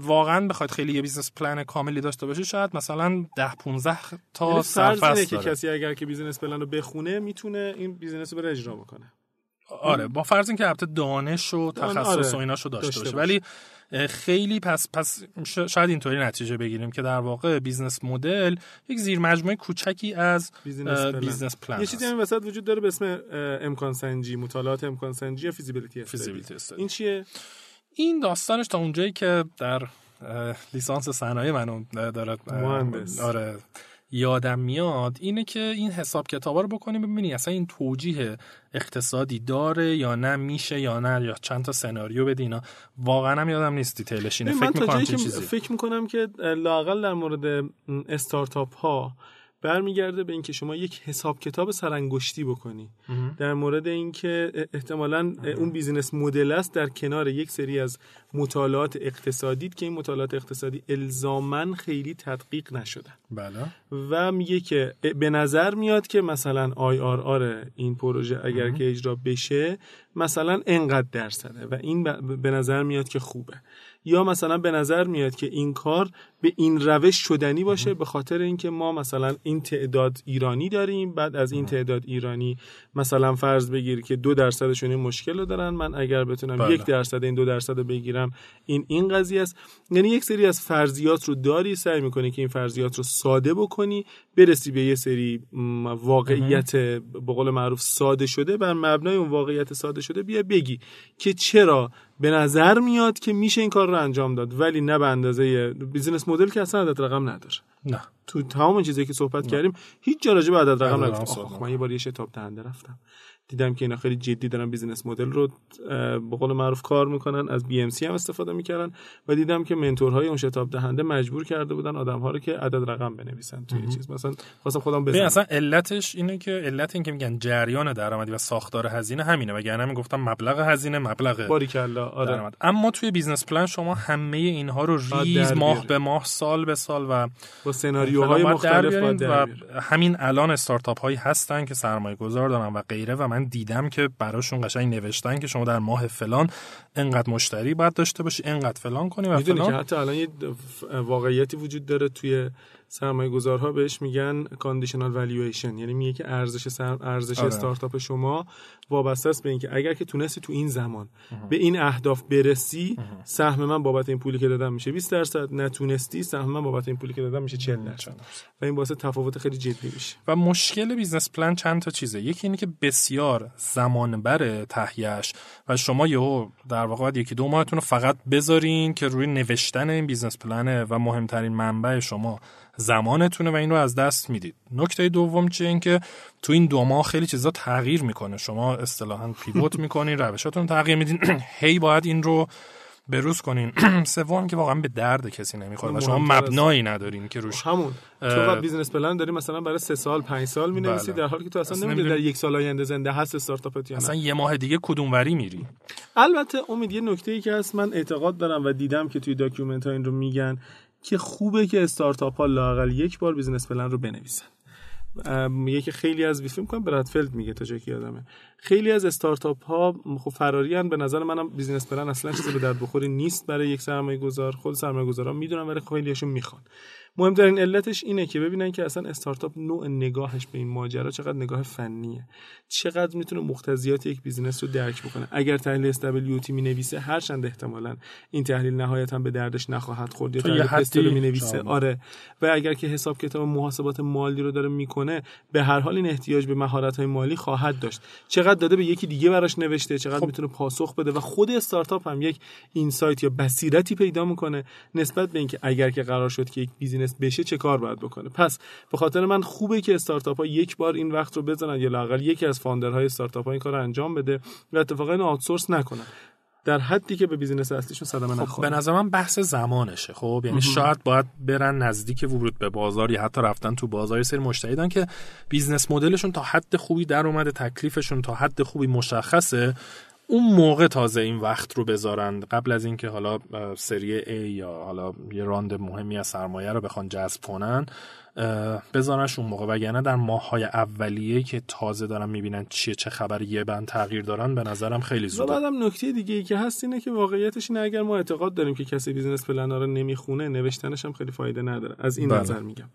واقعا بخواید خیلی یه business plan کاملی داشته باشی شاید مثلا 10 15 تا یعنی سرفصل که کسی اگر که business plan رو بخونه می‌تونه این business رو بره اجرا بکنه. آره با فرض اینکه البته دانش و دان- تخصص آره، و ایناشو داشته, داشته باشه. ولی خیلی پس پس شاید اینطوری نتیجه بگیریم که در واقع business model یک زیر مجموعه کوچکی از. business plan یه چیزی. هم وسط وجود داره به اسم امکان سنجی مطالعات امکان سنجی یا feasibility study. این چیه این داستانش تا اونجایی که در لیسانس صنایع منو داره مهندس. آره یادم میاد اینه که این حساب کتابا رو بکنی ببینی اصلا این توجیه اقتصادی داره یا نه میشه یا نه یا چند تا سناریو بده اینا. واقعا هم یادم نیست دیتیلش اینه. فکر می‌کنم چیزی. فکر می‌کنم که لاقل در مورد استارتاپ ها برمیگرده به اینکه شما یک حساب کتاب سرانگشتی بکنی. در مورد اینکه احتمالا اون بیزینس مدل است در کنار یک سری از مطالعات اقتصادی که این مطالعات اقتصادی الزامن خیلی تدقیق نشدن. بله. و میگه که به نظر میاد که مثلا IRR این پروژه اگر که اجرا بشه مثلا انقدر درصده و این به نظر میاد که خوبه. یا مثلا به نظر میاد که این کار به این روش شدنی باشه به خاطر اینکه ما مثلا این تعداد ایرانی داریم بعد از این تعداد ایرانی مثلا فرض بگیر که دو درصدشون این مشکل رو دارن من اگر بتونم بله. یک درصد این دو درصد رو بگیرم این این قضیه است. یعنی یک سری از فرضیات رو داری سعی می‌کنی که این فرضیات رو ساده بکنی برسی به یه سری واقعیت به قول معروف ساده شده بر مبنای اون واقعیت ساده شده بیا بگی که چرا به نظر میاد که میشه این کار رو انجام داد ولی نه به اندازه بیزینس مدل که اصلا عدد رقم نداره. نه. تو تمام چیزایی که صحبت کردیم هیچ جا راجع به عدد رقم نگفتم من یه بار یه شتاب دهنده رفتم. دیدم که اینا خیلی جدی دارن business model رو به قول معروف کار می‌کنن از BMC هم استفاده می‌کردن و دیدم که mentor های اون شتاب دهنده مجبور کرده بودن آدم ها رو که عدد رقم بنویسن توی چیز. مثلا خواستم خودم بزنم. اصلا علتش اینه که علت این که میگن جریان درآمدی و ساختار هزینه همینه وگرنه می‌گفتم مبلغ هزینه مبلغ باریکلا آره. درآمد. اما توی business plan شما همه اینها رو ریز ماه. به ماه سال به سال و با سناریوهای مختلف و. همین الان استارتاپ هایی هستن که سرمایه گذار دارن و غیره و من دیدم که براشون قشنگ نوشتن که شما در ماه فلان انقدر مشتری باید داشته باشی انقدر فلان کنی و می‌دونی که فلان. حتی الان یه واقعیتی وجود داره توی سرمایه گذارها بهش میگن کاندیشنال والویشن یعنی میگه که ارزش سر... ارزش آره. استارتاپ شما وابسته است به اینکه اگر که تونستی تو این زمان به این اهداف برسی سهم من بابت این پولی که دادم میشه 20 درصد. نتونستی سهم من بابت این پولی که دادم میشه 40 درصد. و این باعث تفاوت خیلی جدی میشه. و مشکل business plan چند تا چیزه؟ یکی اینه که بسیار زمان بره تهیهش و شما یهو در واقع باید یکی دو ماهتون رو فقط بذارین که روی نوشتن این business plan ه و مهمترین منبع شما زمانتونه و این رو از دست می‌دید. نکته دوم چیه؟ این که تو این دو ماه خیلی چیزا تغییر می‌کنه. شما اصطلاحا pivot می‌کنین روشاتون تغییر میدین. هی باید این رو بروز کنین. سوم که واقعا به درد کسی نمی‌خوره و شما مبنایی ندارین که روش همون. تو business plan داری مثلا برای سه سال پنج سال می‌نویسی بله. در حالی که تو اصلا نمی‌دونی در یک سال آینده زنده هست استارتاپت یا اصلا یه ماه دیگه کدوم وری میری؟ البته امید یه نکته ای که هست من اعتقاد دارم و دیدم که توی document ها این رو میگن. که خوبه که استارتاپ ها لاقل یک بار business plan رو بنویسن. میگه که خیلی از فکر کنم برادفلد میگه تا جایی یادمه. خیلی از استارتاپ ها خب فرارین به نظر منم business plan اصلا چیزی به درد بخوری نیست برای یک سرمایه گذار خود سرمایه گذارا می‌دونم ولی خیلیشون می‌خوان. مهمترین علتش اینه که ببینن که اصلا استارتاپ نوع نگاهش به این ماجرا چقدر نگاه فنیه. چقدر می‌تونه مقتضیات یک business رو درک بکنه. اگر تحلیل SWOT می نویسه هرچند احتمالا این تحلیل نهایتا به دردش نخواهد خورد یا تحلیل رو می نویسه آره. و اگر که حساب کتاب محاسبات مالی رو داره می‌کنه به هر حال این احتیاج به مهارت های مالی خواهد داشت. چقدر داده به یکی دیگه براش نوشته چقدر خب. می‌تونه پاسخ بده و خود استارتاپ هم یک insight یا بصیرتی پیدا می‌کنه نسبت به اینکه اگر که قرار شد که یک business بشه چه کار باید بکنه؟ پس به خاطر من خوبه که استارتاپ ها یک بار این وقت رو بزنن یا لاقل یکی از founder های استارتاپ ها این کار رو انجام بده و اتفاقا اینو outsource نکنن. در حدی که به business اصلیشون صدمه خب به نظر من بحث زمانشه خب؟ یعنی شاید باید برن نزدیک ورود به بازار یا حتی رفتن تو بازار سری مشتری که business model شون تا حد خوبی در اومده تکلیفشون تا حد خوبی مشخصه. اون موقع تازه این وقت رو بذارند قبل از اینکه حالا سری A یا حالا یه round مهمی از سرمایه رو بخوان جذب کنن بذارنش اون موقع. وگرنه در ماههای اولیه که تازه دارن می‌بینن چیه چه خبر یه بند تغییر دارن به نظرم خیلی زوده. بعدم نکته دیگه ای که هست اینه که واقعیتش اینه اگر ما اعتقاد داریم که کسی بیزینس پلن رو نمی‌خونه نوشتنش هم خیلی فایده نداره. از این بله. نظر میگم.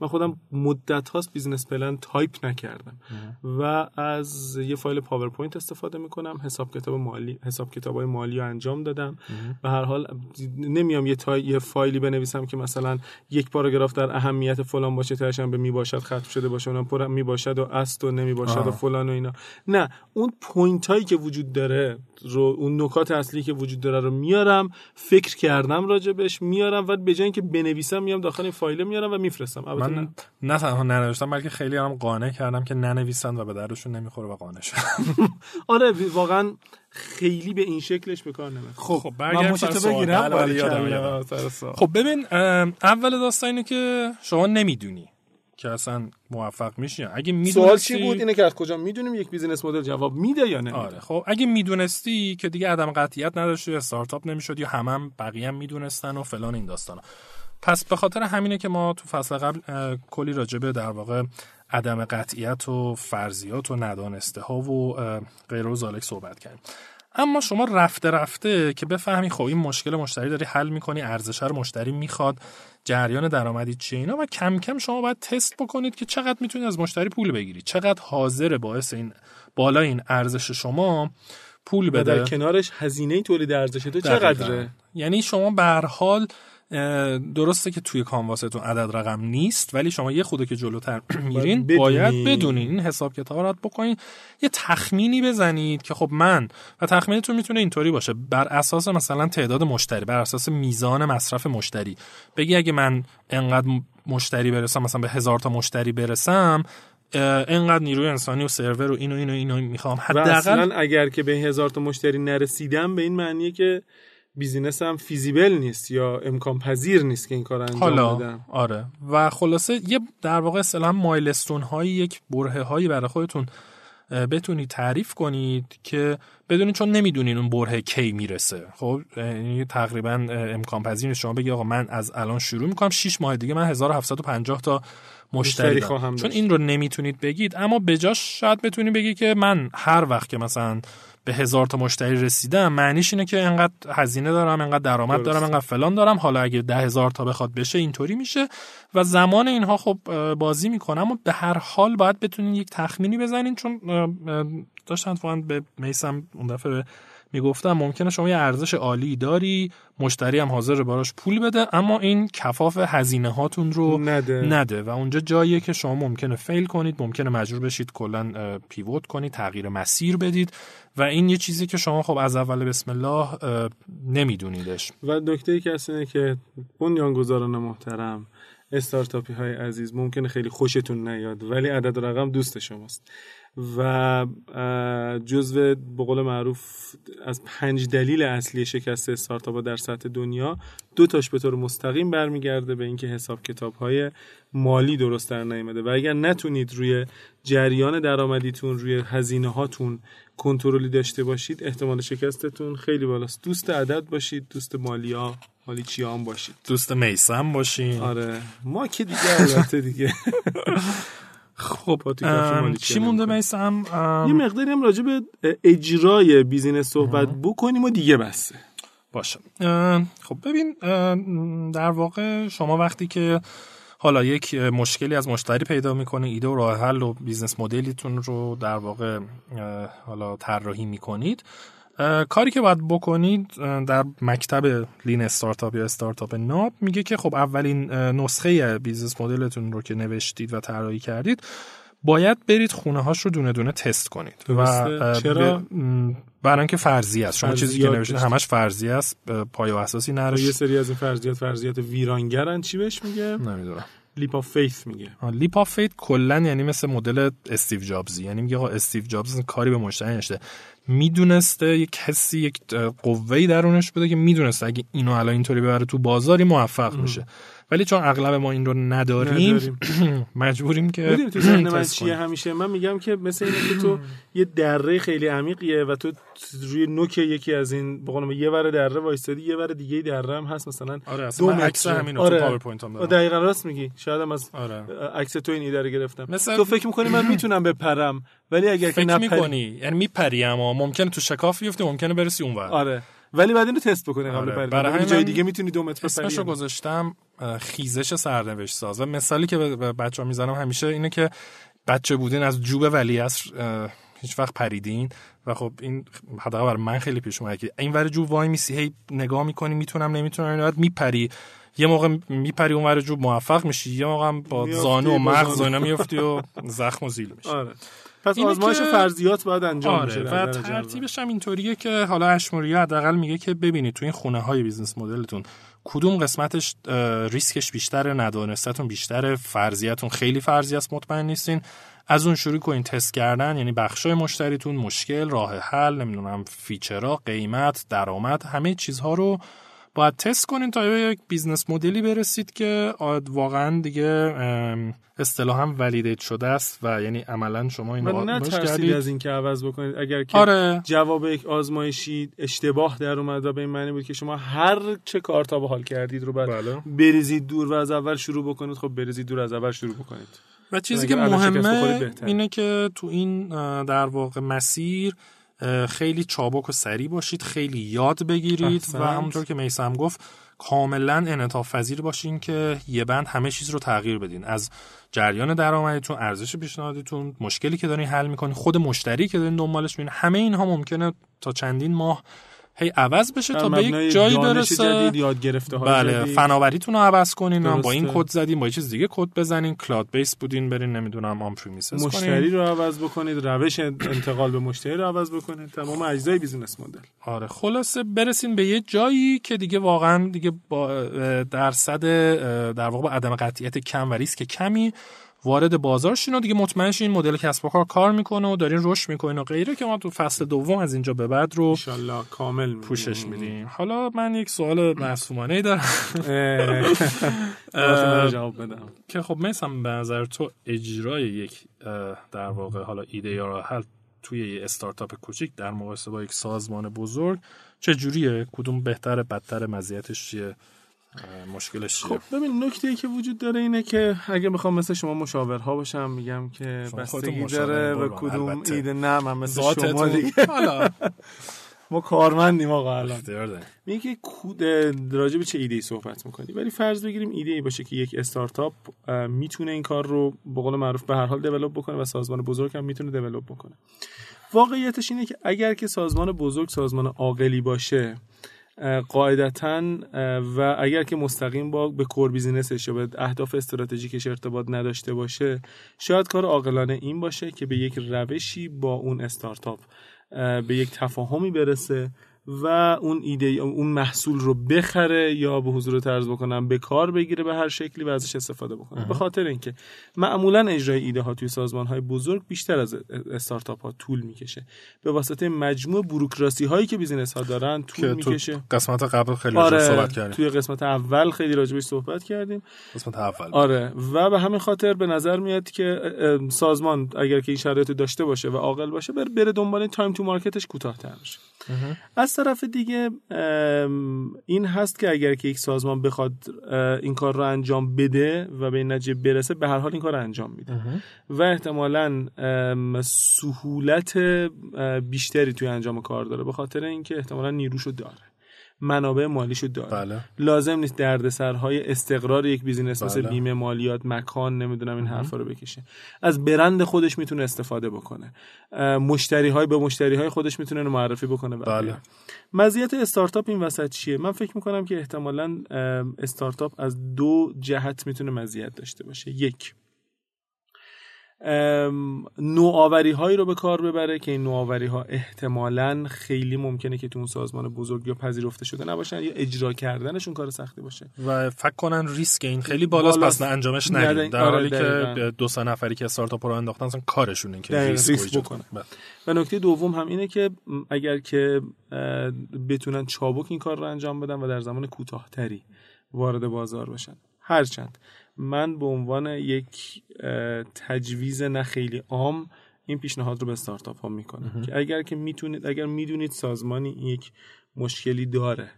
من خودم مدت هاست business plan تایپ نکردم. و از یه فایل پاورپوینت استفاده می‌کنم حساب کتاب مالی حساب کتاب های مالی رو انجام دادم. و هر حال نمیام یه, تا... یه فایلی بنویسم که مثلا یک پاراگراف در اهمیت فلان باشه تاشم به می باشد ختم شده باشه اونم پر می باشد و است و نمی باشد و فلان و اینا. نه اون point هایی که وجود داره رو اون نکات اصلی که وجود داره رو میارم فکر کردم راجبش میارم و به جای اینکه بنویسم میام داخل این فایل میارم و میفرستم. نه تنها ننوشتم بلکه خیلی هم قانع کردم که ننویسن و به دردشون نمی‌خوره و قانع شدم آره واقعا خیلی به این شکلش به کار نمیاد خب, خب برگردم سر بگیرم خب ببین اول داستان اینه که شما نمی‌دونی که اصلا موفق میشی اگه می‌دونستی سوال چی بود؟ اینه که از کجا می‌دونیم یک بیزینس مدل جواب میده یا نه آره خب اگه می‌دونستی که دیگه عدم قطعیت نداشتی استارتاپ نمی‌شد یا همم هم بقیه هم می‌دونستن و فلان این داستانا. پس به خاطر همینه که ما تو فصل قبل کلی راجبه در واقع عدم قطعیت و فرضیات و ندانسته ها و غیر و زالک صحبت کردیم. اما شما رفته رفته که بفهمی خب این مشکل مشتری داری حل می‌کنی ارزش رو مشتری می‌خواد جریان درآمدی چیه اینا؟ و کم کم شما باید تست بکنید که چقدر می‌تونید از مشتری پول بگیرید چقدر حاضر باعث این بالا این ارزش شما پول بده در کنارش هزینه تولید ارزش تو چقدره؟ یعنی شما به حال درسته که توی کانواستون عدد رقم نیست ولی شما یه خوده که جلوتر میرین باید بدونین. این حساب کتاب رو بکنین. یه تخمینی بزنید که خب من و تخمینتون می‌تونه اینطوری باشه. بر اساس مثلا تعداد مشتری بر اساس میزان مصرف مشتری. بگی اگه من انقدر مشتری برسم مثلا به هزار تا مشتری برسم انقدر نیروی انسانی و سرور و اینو اینو اینو می‌خوام. حداقل اگر که به هزار تا مشتری نرسیدم به این معنیه که بیزینس هم فیزیبل نیست یا امکان پذیر نیست که این کار انجام حالا بدم آره. و خلاصه یه در واقع اصطلاحا مایلستون هایی یک بره هایی برای خودتون بتونید تعریف کنید که بدونید چون نمی‌دونین اون بره کی می‌رسه. خب یعنی تقریبا امکان پذیر نیست. شما بگی آقا من از الان شروع می‌کنم. 6 ماه دیگه من 1750 تا مشتری خواهم چون این رو نمی‌تونید بگید اما بجاش شاید بتونید بگی که من هر وقت که مثلا به هزار تا مشتری رسیدم معنیش اینه که انقدر هزینه دارم انقدر درآمد دارم انقدر فلان دارم. حالا اگه ده هزار تا بخواد بشه اینطوری میشه. و زمان اینها خب بازی می‌کنم و به هر حال باید بتونین یک تخمینی بزنین چون داشتن فقط به میسم اون دفعه می‌گفتم ممکنه شما یه ارزش عالی داری مشتری هم حاضر براش پول بده اما این کفاف هزینه هاتون رو نده. نده. و اونجا جاییه که شما ممکنه فیل کنید ممکنه مجبور بشید کلا پیوت کنید تغییر مسیر بدید. و این یه چیزی که شما خب از اول بسم الله نمیدونیدش. و نکته ای که اینه که بنیانگذاران محترم استارتاپی های عزیز ممکنه خیلی خوشتون نیاد ولی عدد رقم دوست شماست. و جزو به قول معروف از پنج دلیل اصلی شکست استارتاپ در سطح دنیا دو تاش به طور مستقیم برمیگرده به اینکه حساب کتاب های مالی درست در نیامده. و اگر نتونید روی جریان درآمدیتون روی هزینه هاتون کنترلی داشته باشید احتمال شکستتون خیلی بالاست. دوست عدد باشید دوست مالی ها مالی چی هم باشید. دوست میسم باشین. آره. ما که دیگه البته دیگه. خب چی مونده میسم؟ یه مقداری هم راجع به اجرای بیزینس صحبت بکنیم و دیگه بسه باشه. خب ببین در واقع شما وقتی که حالا یک مشکلی از مشتری پیدا می‌کنه ایده و راه حل و business model یتون رو در واقع حالا طراحی می‌کنید کاری که باید بکنید در مکتب Lean Startup یا استارتاپ ناب میگه که خب اولین نسخه business model تون رو که نوشتید و طراحی کردید باید برید خونه هاش رو دونه دونه تست کنید. و چرا؟ برای اینکه فرضی است. شما چیزی که نوشتید همش فرضی است. پایه و اساسی نداره یه سری از این فرضیات فرضیات ویرانگرن چی بهش میگه؟ نمی‌دونم. leap of faith میگه. leap of faith کلا یعنی مثل مدل استیو جابزی. یعنی میگه آقا استیو جابز کاری به مشتری نداشته. می‌دونسته یک حسی یک قوه‌ای درونش بوده که می‌دونسته اگه اینو الان اینطوری ببره تو بازاری موفق میشه. ولی چون اغلب ما این رو نداریم, مجبوریم که می‌دونی تو ذهن من چیه همیشه؟ من میگم که مثل اینه که تو یه دره خیلی عمیقیه و تو روی نوک یکی از این به قولم یه ور دره وایستادی یه ور دیگه دره هم هست مثلا آره دو عکس همین آره. تو پاورپوینت هم دارم. دقیقاً راست میگی. شاید هم از آره. عکس تو این ایده رو گرفتم. مثل... تو فکر می‌کنی من می‌تونم بپرم ولی اگر فکر که نپری می‌کنی یعنی میپری اما ممکنه تو شکاف بیفته ممکنه برسی اونور. آره. ولی بعد اینو تست بکنه قبل آره. برای جای دیگه می‌تونی دو متر اسمشو گذاشتم خیزش سرنوشت ساز. و مثالی که به بچه ها می‌زنم همیشه اینه که بچه بودین از جوب ولی هیچ وقت پریدین. و خب این حداقل برای من خیلی پیش اومده که این ور جوب وای میسی هی نگاه می‌کنی می‌تونم نمی‌تونم این بعد میپری. یه موقع میپری اون ور جوب موفق میشی یه موقع با زانو و مغز و. اینا میفتی و زخم و زیلی میشی. آره. پس آزمایش که- فرضیات باید انجام بشه آره در و. ترتیبش هم اینطوریه که حالا اش موریا حداقل میگه که ببینید تو این خونه های business model تون کدوم قسمتش ریسکش بیشتره ندانستتون بیشتره فرضیتون خیلی فرضی است مطمئن نیستین از اون شروع کنین تست کردن یعنی بخشای مشتریتون مشکل راه حل نمی‌دونم feature ها قیمت درآمد همه چیزها رو باید تست کنین تا به یک business model ی برسید که واقعا دیگه اصطلاحا validate شده است و یعنی عملا شما این رو نترسید کردید. از اینکه عوض بکنید. اگر که آره. جواب یک آزمایشی اشتباه در اومد و به این معنی بود که شما هر چه کار تا به حال کردید رو بعد بله. بریزید دور و از اول شروع بکنید. خب بریزید دور از اول شروع بکنید. و چیزی که مهمه. اینه که تو این در واقع مسیر خیلی چابک و سریع باشید خیلی یاد بگیرید احسنت. و همونطور که میسم گفت کاملا انعطاف پذیر باشین که یه بند همه چیز رو تغییر بدین از جریان درآمدیتون ارزش پیشنهادیتون مشکلی که دارین حل می‌کنین خود مشتری که دارین دنبالش می‌بینین همه اینها ممکنه تا چندین ماه هی عوض بشه تا به یک جایی برسه جدید یاد گرفته های بله. فناوریتون رو عوض کنین با این. کد زدین با یه چیز دیگه کد بزنین cloud base بودین برین نمی‌دونم on-premises مشتری رو عوض بکنید روش انتقال به مشتری رو عوض بکنید تمام اجزای business model آره خلاصه برسین به یه جایی که دیگه واقعا دیگه با درصد در واقع با عدم قطعیت کم و ریسک کمی وارد بازار شین و دیگه مطمئن شین این مدل کسب و کار کار می‌کنه و دارین رشد می‌کنین و غیره که ما تو فصل دوم از اینجا به بعد رو انشالله کامل می‌بینیم. پوشش میدیم. حالا من یک سوال معصومانه ای دارم جواب بدم. که خب مثلا به نظر تو اجرای یک در واقع حالا ایده یا راه حل توی یه استارتاپ کوچیک در مقایسه با یک سازمان بزرگ چه جوریه کدوم بهتره بدتر مزیتش چیه؟ مشکلش چیه؟ خب ببین نکته ای که وجود داره اینه که اگه می‌خوام مثل شما مشاورها باشم میگم که بستگی داره قربان، کدوم البته. ایده نه من مثل شما دیگه. حالا. ما کارمندیم آقا الان. دارین. میگه که کود راجع به چه ایده ای صحبت می‌کنی؟ ولی فرض بگیریم ایده ای باشه که یک استارتاپ می‌تونه این کار رو به قول معروف به هر حال دیولپ بکنه و سازمان بزرگ هم می‌تونه دیولپ بکنه. واقعیتش اینه که اگر که سازمان بزرگ سازمان عاقلی باشه قاعدتا و اگر که مستقیم با به کور بیزینسش یا به اهداف استراتژیکش ارتباط نداشته باشه شاید کار عاقلانه این باشه که به یک روشی با اون استارتاپ به یک تفاهمی برسه و اون ایده اون محصول رو بخره یا به حضور طرز بکنم به کار بگیره به هر شکلی و ازش استفاده بکنه. به خاطر اینکه معمولا اجرای ایده ها توی سازمان های بزرگ بیشتر از استارتاپ ها طول می‌کشه. به واسطه مجموع بروکراسی هایی که بیزینس ها دارن طول می‌کشه. قسمت قبل خیلی آره صحبت کردیم. توی قسمت اول خیلی راجبش صحبت کردیم. قسمت اول. آره و به همین خاطر به نظر میاد که سازمان اگر که این شرایط داشته باشه و عاقل باشه بره دنبال time to market ش کوتاه‌تر بشه. از طرف دیگه این هست که اگر که یک سازمان بخواد این کار رو انجام بده و به این نتیجه برسه به هر حال این کار رو انجام میده. و احتمالا سهولت بیشتری توی انجام کار داره به خاطر اینکه احتمالا نیروشو داره. منابع مالیشو داره بله. لازم نیست دردسرهای استقرار یک business مثل بله. بیمه مالیات مکان نمی‌دونم این حرفا رو بکشه. از برند خودش می‌تونه استفاده بکنه. مشتری های به مشتری های خودش می‌تونه معرفی بکنه بله. مزیت استارتاپ این وسط چیه؟ من فکر می‌کنم که احتمالا استارتاپ از دو جهت می‌تونه مزیت داشته باشه. یک نوآوری هایی رو به کار ببره که این نوآوری ها احتمالا خیلی ممکنه که تو اون سازمان بزرگ یا پذیرفته شده نباشن یا اجرا کردنشون کار سختی باشه و فکر کنن ریسک این خیلی بالاست. پس نه انجامش ندیم. در حالی آره، که دقیقاً. دو سه نفری که استارتاپ رو انداختن اصلا کارشونه که دقیقاً، ریسک, ریسک. بله. و نکته دوم هم اینه که اگر که بتونن چابک این کار رو انجام بدن و در زمان کوتاهتری وارد بازار بشن هرچند من به عنوان یک تجویز نه خیلی عام این پیشنهاد رو به استارتاپ ها می‌کنم. که اگر که می‌تونید اگر می‌دونید سازمانی یک مشکلی داره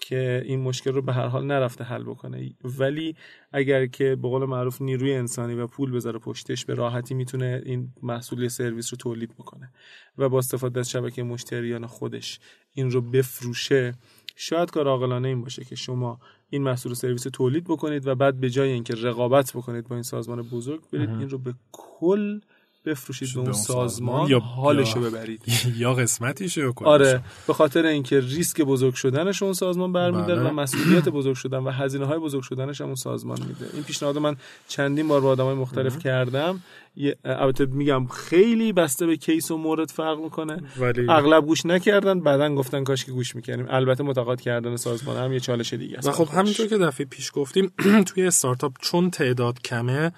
که این مشکل رو به هر حال نرفته حل بکنه ولی اگر که به قول معروف نیروی انسانی و پول بذاره پشتش به راحتی می‌تونه این محصول یا سرویس رو تولید بکنه و با استفاده از شبکه مشتریان خودش این رو بفروشه شاید کار عاقلانه این باشه که شما این محصول و سرویس رو تولید بکنید و بعد به جای اینکه رقابت بکنید با این سازمان بزرگ برید این رو به کل بفروشید به اون سازمان یا- حالش رو یا- ببرید. یا قسمتیشه یا کلش. آره به خاطر اینکه ریسک بزرگ شدنش اون سازمان برمیداره بله. و مسئولیت بزرگ شدن و هزینه های بزرگ شدنش هم اون سازمان میده. این پیشنهاد من چندین بار با آدمای مختلف کردم. البته میگم خیلی بسته به case و مورد فرق می‌کنه. ولی اغلب گوش نکردن بعدا گفتن کاش که گوش می‌کردیم. البته متقاعد کردن سازمان هم یه چالش دیگه است. و خب همینطور که دفعه پیش گفتیم توی استارتاپ چون تعداد کمه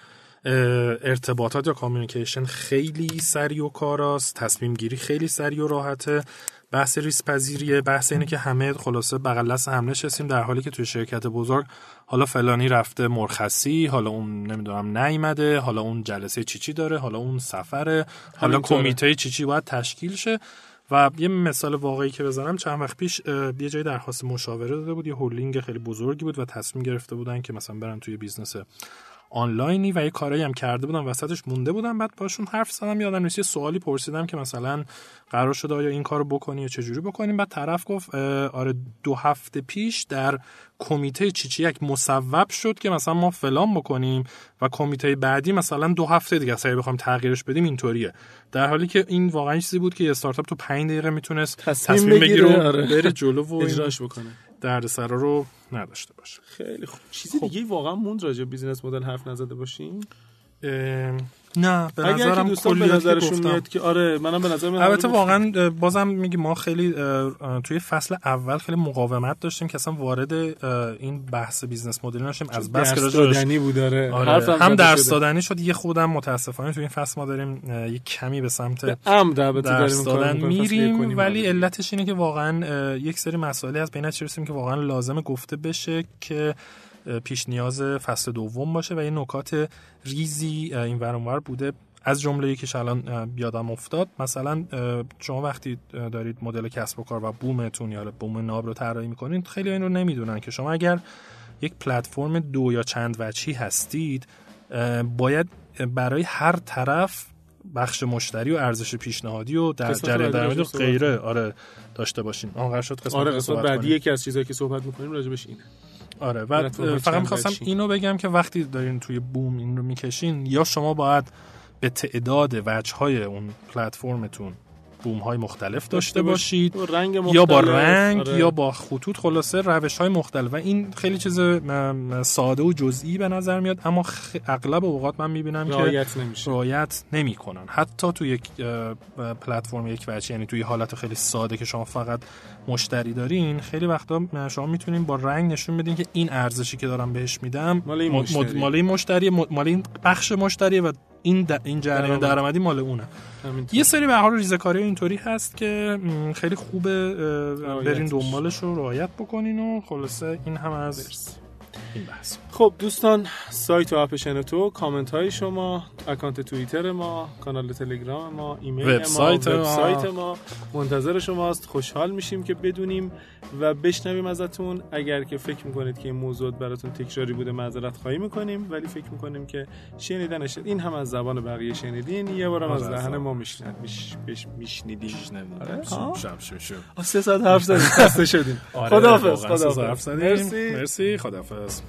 ارتباطات یا communication خیلی سریع و کاراست. تصمیم گیری خیلی سریع و راحته. بحث ریسک پذیریه. بحث اینه که همه خلاصه بغل دست هم نشستیم در حالی که توی شرکت بزرگ حالا فلانی رفته مرخصی حالا اون نمی‌دونم نیومده حالا اون جلسه چیچی داره حالا اون سفره حالا. کمیته چیچی باید تشکیل شه. و یه مثال واقعی که بزنم چند وقت پیش یه جایی درخواست مشاوره داده بود یه هولدینگ خیلی بزرگی بود و تصمیم گرفته بودن که مثلا برن توی business آنلاینی و یه کارایی هم کرده بودن وسطش مونده بودن بعد باشون حرف زدم یادم نیست یه سوالی پرسیدم که مثلا قرار شده آیا این کارو بکنی یا چجوری بکنیم بعد طرف گفت آره دو هفته پیش در کمیته چیچی یک مصوب شد که مثلا ما فلان بکنیم و کمیته بعدی مثلا دو هفته دیگه اگه بخوایم تغییرش بدیم اینطوریه در حالی که این واقعا چیزی بود که یه استارتاپ تو 5 دقیقه می‌تونست تصمیم تصمیم, بگیره آره. بره جلو و اجراش بکنه. دردسرا رو نداشته باشه خیلی خوب. چیز دیگه واقعا موند راجع به بیزینس مدل حرف نزده باشیم؟ نه به اگر نظرم دوستان به نظرشون. میاد که آره منم به نظر البته واقعا بازم میگی ما خیلی توی فصل اول خیلی مقاومت داشتیم که اصلا وارد این بحث بیزنس مدل نشیم از بس که دادنی بود داره آره، حرفم هم درس. دادنی شد یه خودم متاسفانه توی این فصل ما داریم یه کمی به سمت داریم درس دادن میریم ولی آره. علتش اینه که واقعا یک سری مسائلی از بین رسیم که واقعا لازم گفته بشه که پیش نیاز فصل دوم باشه و یه نکات ریزی این ور اونور بوده. از جمله یکیش الان یادم افتاد مثلا شما وقتی دارید مدل کسب و کار و بومتون یا بوم ناب رو طراحی می‌کنید خیلی این رو نمی‌دونن که شما اگر یک پلتفرم دو یا چند وجهی هستید باید برای هر طرف بخش مشتری و ارزش پیشنهادی و در جریان و صحبت غیره آره داشته باشین. آنقدر شد قسمت آره قسمت بعدی. یکی از چیزایی که صحبت می‌کنیم راجبش اینه. آره و فقط می‌خواستم. اینو بگم که وقتی دارین توی بوم این رو می‌کشین یا شما باید به تعداد وجه های اون پلتفرمتون بوم های مختلف داشته باشید رنگ مختلف. یا با رنگ آره. یا با خطوط خلاصه روش های مختلف و این خیلی چیز ساده و جزئی به نظر میاد اما خ- اغلب اوقات من می‌بینم که رعایت نمیشه رعایت نمی‌کنن حتی تو یک پلتفرم یک وجه یعنی توی حالت خیلی ساده که شما فقط مشتری دارین خیلی وقتا شما می‌تونین با رنگ نشون بدین که این ارزشی که دارم بهش میدم مال این مشتری. مال این مشتری بخش مشتریه و این د- این جریان درآمد. درآمدی مال اونه. یه سری به حال ریزکاری اینطوری هست که خیلی خوبه. برین دنبالش رو رعایت بکنین و خلاصه این هم از این بحث. خب دوستان سایت و اپ شنوتو کامنت های شما اکانت توییتر ما کانال تلگرام ما ایمیل وبسایت ما. ما. وبسایت ما. منتظر شماست. خوشحال میشیم که بدونیم و بشنویم ازتون. اگر که فکر می‌کنید که این موضوع براتون تکراری بوده معذرت خواهی می‌کنیم. ولی فکر می‌کنیم که شنیدنش این هم از زبان بقیه شنیدین. یه بارم از آره، دهن از ما میشنید میش میش میشنیدین. آره؟ سه ساعت حرف زدیم. خسته شدیم. آره، خداحافظ خداحافظ. حرف زدیم. مرسی. مرسی خداحافظ. goes.